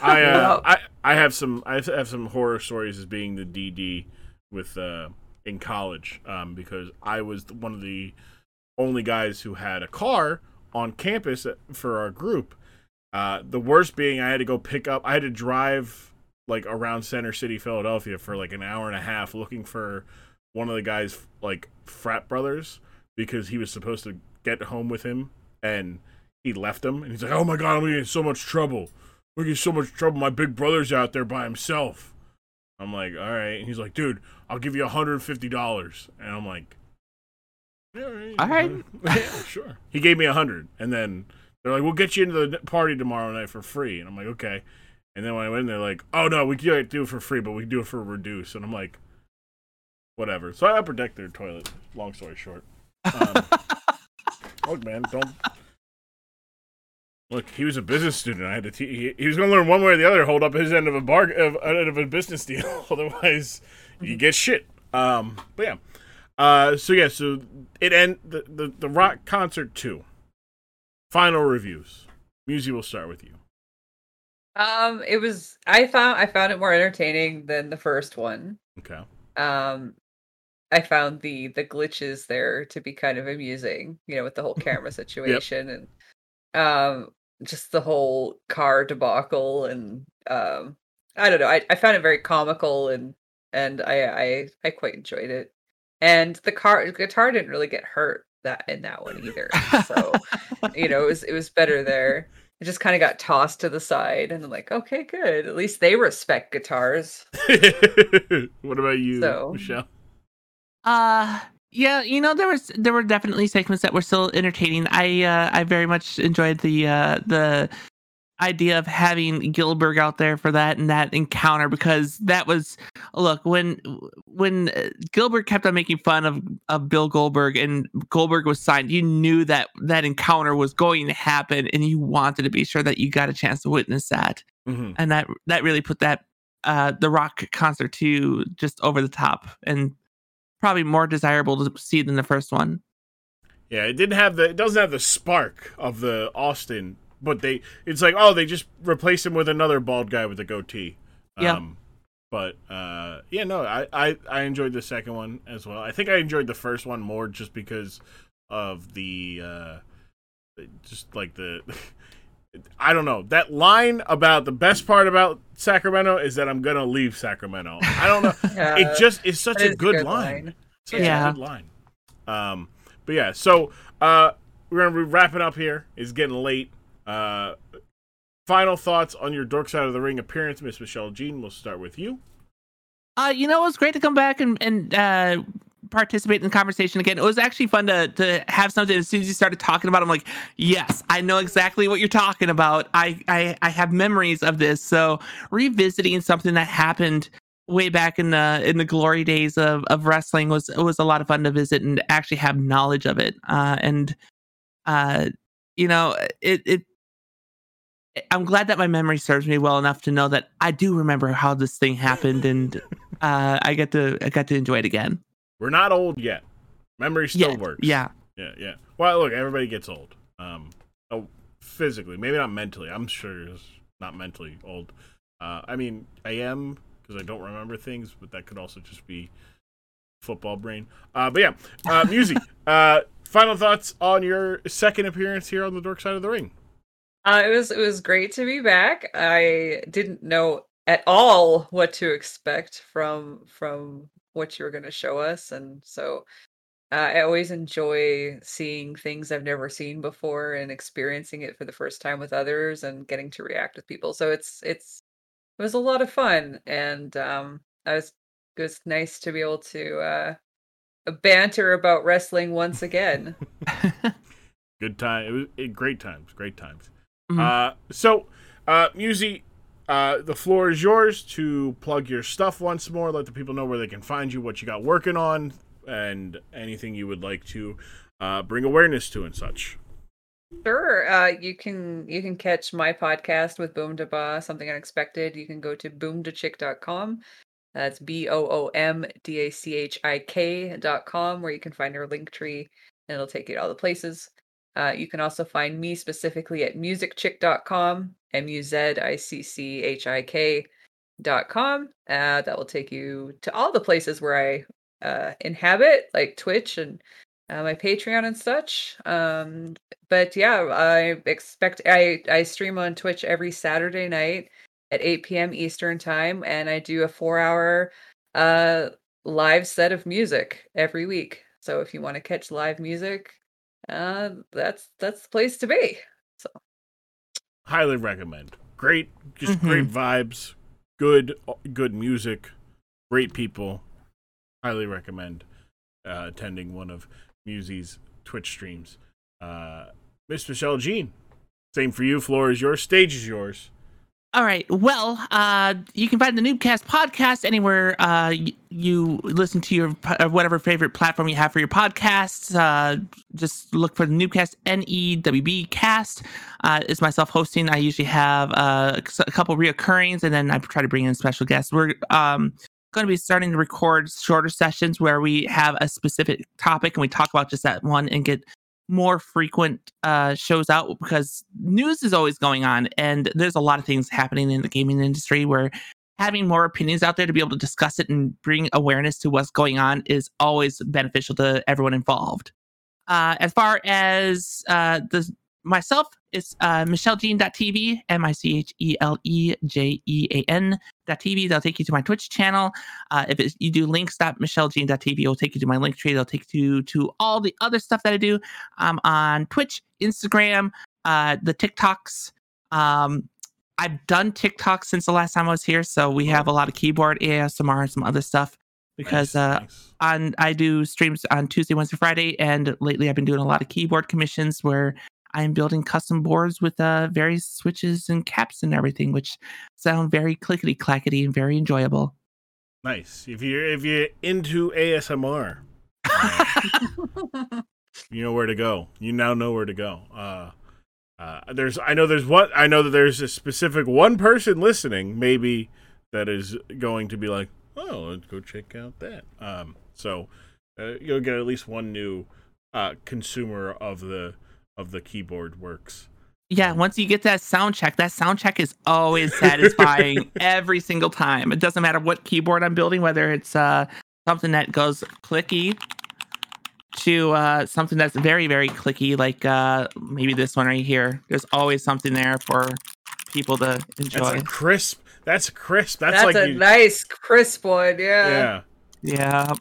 I, uh, I, I have some, I have some horror stories as being the DD with uh in college, um, because I was one of the only guys who had a car on campus for our group. Uh, the worst being I had to go pick up. I had to drive like around Center City, Philadelphia, for like an hour and a half looking for one of the guys like frat brothers because he was supposed to get home with him and he left him and he's like, "Oh my god, I'm gonna get in so much trouble. We're gonna get in so much trouble. My big brother's out there by himself." I'm like, "All right," and he's like, "Dude, I'll give you 150 dollars," and I'm like. Yeah, All right. yeah, sure. He gave me a hundred, and then they're like, "We'll get you into the party tomorrow night for free." And I'm like, "Okay." And then when I went in, they're like, "Oh no, we can't do it for free, but we can do it for reduce." And I'm like, "Whatever." So I upper decked their toilet. Long story short. Um, look, man, don't. Look, he was a business student. I had to. Te- he, he was going to learn one way or the other. Hold up his end of a bar of, end of a business deal. Otherwise, you get shit. Um, but yeah. Uh, so yeah, so it end the, the the rock concert two. Final reviews. Musi will start with you. Um, it was. I found I found it more entertaining than the first one. Okay. Um, I found the the glitches there to be kind of amusing. You know, with the whole camera situation and um, just the whole car debacle and um, I don't know. I I found it very comical and and I I I quite enjoyed it. And the car guitar didn't really get hurt that in that one either. So you know, it was it was better there. It just kind of got tossed to the side, and I'm like, okay, good. At least they respect guitars. what about you, So- Michele? Uh yeah, you know there was there were definitely segments that were still entertaining. I uh I very much enjoyed the uh the idea of having Gillberg out there for that and that encounter because that was look when when uh, Gillberg kept on making fun of of Bill Goldberg and Goldberg was signed you knew that that encounter was going to happen and you wanted to be sure that you got a chance to witness that Mm-hmm. and that that really put that uh the rock concert 2 just over the top and probably more desirable to see than the first one Yeah, it didn't have the. It doesn't have the spark of the Austin, but they. It's like oh, they just replaced him with another bald guy with a goatee. Yeah. Um, but uh, yeah, no, I, I I enjoyed the second one as well. I think I enjoyed the first one more just because of the uh, just like the. I don't know. That line about the best part about Sacramento is that I'm gonna leave Sacramento. I don't know. Yeah, it just is such that a is good, line. Such Yeah. a good line. Um, but yeah, so uh, we're gonna be wrapping up here. It's getting late. Uh, final thoughts on your Dork Side of the Ring appearance, Miss Michele Jean. We'll start with you. Uh, you know, it was great to come back and and uh, participate in the conversation again. It was actually fun to to have something. As soon as you started talking about, it, I'm like, yes, I know exactly what you're talking about. I I I have memories of this. So revisiting something that happened way back in the in the glory days of of wrestling was was a lot of fun to visit and actually have knowledge of it. Uh, and uh, you know, it it I'm glad that my memory serves me well enough to know that I do remember how this thing happened, and uh, I get to I got to enjoy it again. We're not old yet. Memory still yeah, works. Yeah, yeah, yeah. Well, look, everybody gets old. Um, oh, physically, maybe not mentally. I'm sure it's not mentally old. Uh, I mean, I am because I don't remember things, but that could also just be football brain. Uh, but yeah, uh, Musi. uh, final thoughts on your second appearance here on the Dork Side of the Ring. Uh, it was it was great to be back. I didn't know at all what to expect from from what you were going to show us, and so uh, I always enjoy seeing things I've never seen before and experiencing it for the first time with others and getting to react with people. So it's it's it was a lot of fun, and um, I was it was nice to be able to uh, banter about wrestling once again. Good time. It was it, great times. Great times. Mm-hmm. Uh, so, uh, Musi, uh, the floor is yours to plug your stuff once more. Let the people know where they can find you, what you got working on, and anything you would like to uh, bring awareness to and such. Sure. Uh, you can you can catch my podcast with Boom to Ba, something unexpected. You can go to boomdachik.com. That's B O O M D A C H I K dot com, where you can find our link tree and it'll take you to all the places. Uh, you can also find me specifically at muzicchik.com, M U Z I C C H I K.com. Uh, that will take you to all the places where I uh, inhabit, like Twitch and uh, my Patreon and such. Um, but yeah, I expect I, I stream on Twitch every Saturday night at 8 p.m. Eastern time, and I do a four hour uh, live set of music every week. So if you want to catch live music, uh, that's that's the place to be. So, highly recommend. Great, just mm-hmm. great vibes, good good music, great people. Highly recommend uh, attending one of Musi's Twitch streams. Uh, Miss Michele Jean, same for you. Floor is yours. Stage is yours. All right. Well, uh, you can find the Newbcast podcast anywhere uh, you listen to your uh, whatever favorite platform you have for your podcasts. Uh, just look for the Newbcast, N E W B cast. Uh, it's myself hosting. I usually have uh, a couple reoccurrings, and then I try to bring in special guests. We're um, going to be starting to record shorter sessions where we have a specific topic and we talk about just that one and get more frequent uh, shows out because news is always going on and there's a lot of things happening in the gaming industry where having more opinions out there to be able to discuss it and bring awareness to what's going on is always beneficial to everyone involved. Uh, as far as uh, the myself, it's uh, MicheleJean.tv, M I C H E L E J E A N.tv. They'll take you to my Twitch channel. Uh, if you do links.MicheleJean.tv, it'll take you to my link tree. It'll take you to all the other stuff that I do um, on Twitch, Instagram, uh, the TikToks. Um, I've done TikTok since the last time I was here, so we have a lot of keyboard ASMR and some other stuff because nice, uh, nice. on I do streams on Tuesday, Wednesday, Friday, and lately I've been doing a lot of keyboard commissions where I'm building custom boards with uh, various switches and caps and everything, which sound very clickety clackety and very enjoyable. Nice. If you're if you're into ASMR, you know where to go. You now know where to go. Uh, uh, there's I know there's what I know that there's a specific one person listening maybe that is going to be like, oh, let's go check out that. Um, so uh, you'll get at least one new uh, consumer of the of the keyboard works. Yeah, once you get that sound check, that sound check is always satisfying every single time. It doesn't matter what keyboard I'm building, whether it's uh, something that goes clicky to uh, something that's very, very clicky, like uh, maybe this one right here. There's always something there for people to enjoy. That's crisp. That's crisp. That's, that's like a you... nice crisp one. Yeah. Yeah. Yeah.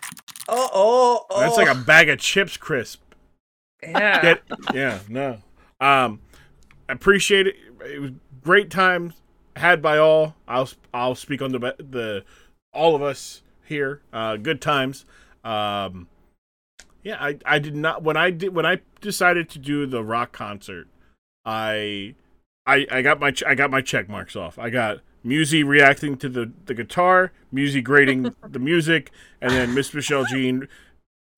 Oh, oh, oh. That's like a bag of chips crisp. Yeah. Get, yeah, no. Um appreciate it. It was great times had by all. I'll I'll speak on the the all of us here. Uh, good times. Um, yeah, I I did not when I did when I decided to do the rock concert. I I I got my I got my check marks off. I got Musi reacting to the the guitar, Musi grading the music, and then Miss Michele Jean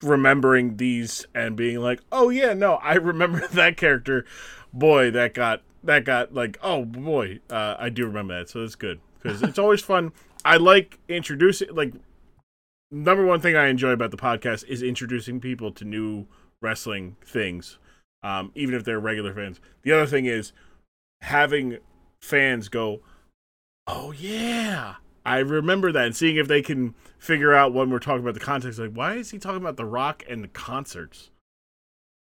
remembering these and being like, "Oh yeah, no, I remember that character." Boy, that got that got like, "Oh boy, uh, I do remember that." So that's good because it's always fun. I like introducing like number one thing I enjoy about the podcast is introducing people to new wrestling things, um, even if they're regular fans. The other thing is having fans go, "Oh yeah, I remember that," and seeing if they can figure out when we're talking about the context. Like, why is he talking about the Rock and the concerts?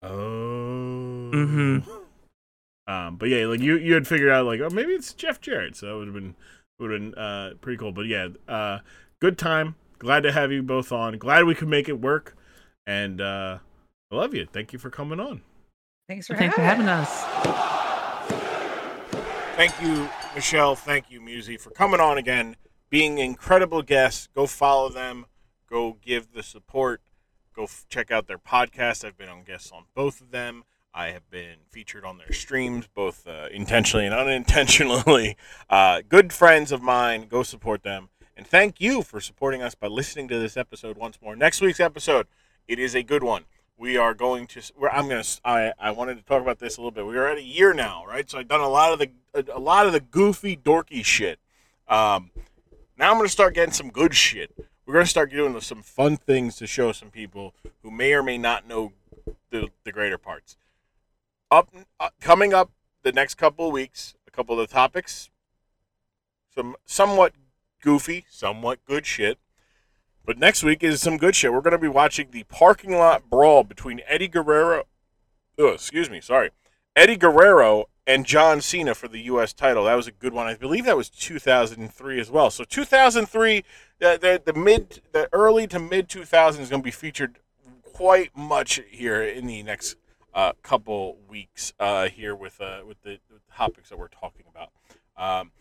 Oh. Mm-hmm. Um, but yeah, like you you had figured out like, oh, maybe it's Jeff Jarrett, so that would have been would have been uh, pretty cool. But yeah, uh, good time. Glad to have you both on. Glad we could make it work, and uh, I love you. Thank you for coming on. Thanks for Thanks for having having us. us. Thank you, Michele. Thank you, Musi, for coming on again, being incredible guests. Go follow them. Go give the support. Go f- check out their podcast. I've been on guests on both of them. I have been featured on their streams, both uh, intentionally and unintentionally. Uh, good friends of mine. Go support them. And thank you for supporting us by listening to this episode once more. Next week's episode, it is a good one. We are going to. I'm gonna. I I wanted to talk about this a little bit. We are at a year now, right? So I've done a lot of the a lot of the goofy, dorky shit. Um, now I'm gonna start getting some good shit. We're gonna start doing some fun things to show some people who may or may not know the the greater parts. Up uh, coming up the next couple of weeks, a couple of the topics, some somewhat goofy, somewhat good shit. But next week is some good shit. We're going to be watching the parking lot brawl between Eddie Guerrero. Oh, excuse me, sorry. Eddie Guerrero and John Cena for the U.S. title. That was a good one. I believe that was 2003 as well. So 2003, the the, the mid, the early to mid 2000s is going to be featured quite much here in the next uh, couple weeks uh, here with uh, with the, with the topics that we're talking about. Um,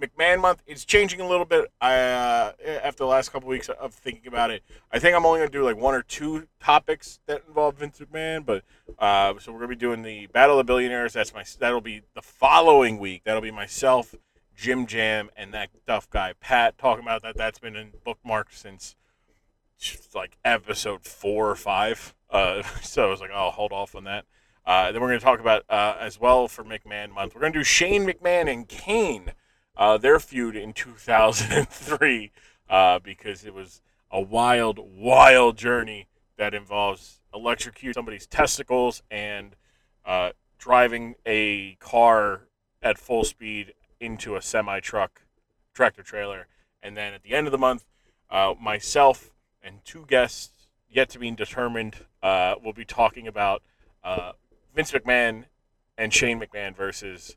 McMahon month is changing a little bit. I uh, after the last couple weeks of thinking about it, I think I'm only gonna do like one or two topics that involve Vince McMahon. But uh, so we're gonna be doing the Battle of the Billionaires. That's my that'll be the following week. That'll be myself, Jim Jam, and that tough guy Pat talking about that. That's been in bookmark since like episode four or five. Uh, so I was like, I'll hold off on that. Uh, then we're going to talk about uh, as well for McMahon month. We're going to do Shane McMahon and Kane, uh, their feud in 2003, uh, because it was a wild, wild journey that involves electrocuting somebody's testicles and uh, driving a car at full speed into a semi truck, tractor trailer. And then at the end of the month, uh, myself and two guests yet to be determined uh, will be talking about uh, Vince McMahon and Shane McMahon versus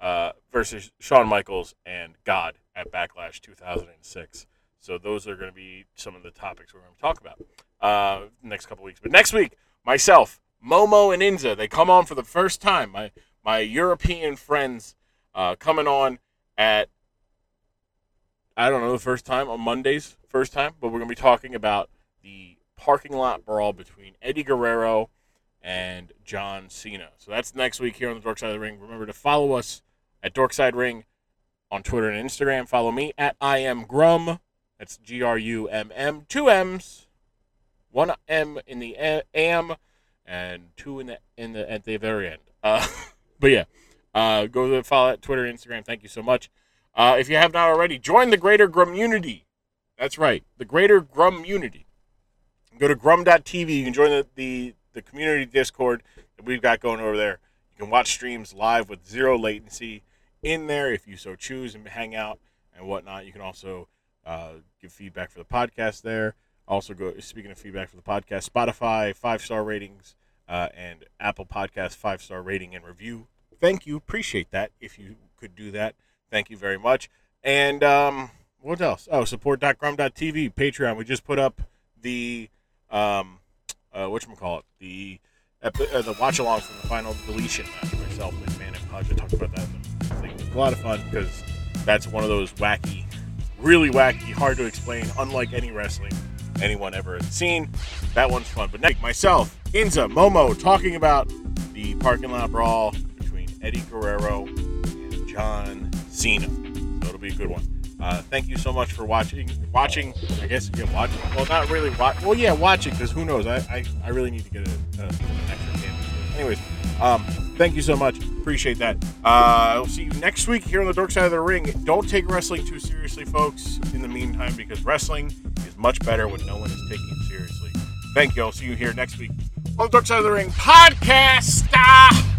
uh, versus Shawn Michaels and God at Backlash 2006. So those are going to be some of the topics we're going to talk about uh, next couple weeks. But next week, myself, Momo, and Inza, they come on for the first time. My my European friends uh, coming on at I don't know the first time on Mondays, first time, but we're going to be talking about the parking lot brawl between Eddie Guerrero and John Cena. So that's next week here on the Dork Side of the Ring. Remember to follow us at Dorkside Ring on Twitter and Instagram. Follow me at I am Grumm. That's G R U M M. Two M's, one M in the am, and two in the in the at the very end. Uh, but yeah, uh, go to follow at Twitter and Instagram. Thank you so much. Uh, if you have not already, join the Greater Grumunity. That's right, the Greater Grumunity. Go to grumm.tv. You can join the, the, the community Discord that we've got going over there. You can watch streams live with zero latency in there if you so choose and hang out and whatnot. You can also uh, give feedback for the podcast there. Also, go speaking of feedback for the podcast, Spotify five star ratings uh, and Apple Podcast five star rating and review. Thank you, appreciate that. If you could do that, thank you very much. And um, what else? Oh, support.grumm.tv, Patreon. We just put up the um, uh, what call it? The uh, the watch along from the final deletion myself, McMahon, and Podge talked about that. It was a lot of fun because that's one of those wacky, really wacky, hard to explain, unlike any wrestling anyone ever has seen. That one's fun. But next, myself, Inza, Momo, talking about the parking lot brawl between Eddie Guerrero and John Cena. So it'll be a good one. Uh, thank you so much for watching. Watching, I guess, yeah, watching. Well, not really watch. Well, yeah, watching because who knows? I, I, I really need to get a, a, an extra camera. Anyways, um, thank you so much. Appreciate that. Uh, I'll see you next week here on the Dork Side of the Ring. Don't take wrestling too seriously, folks. In the meantime, because wrestling is much better when no one is taking it seriously. Thank you. I'll see you here next week on the Dork Side of the Ring podcast. Ah!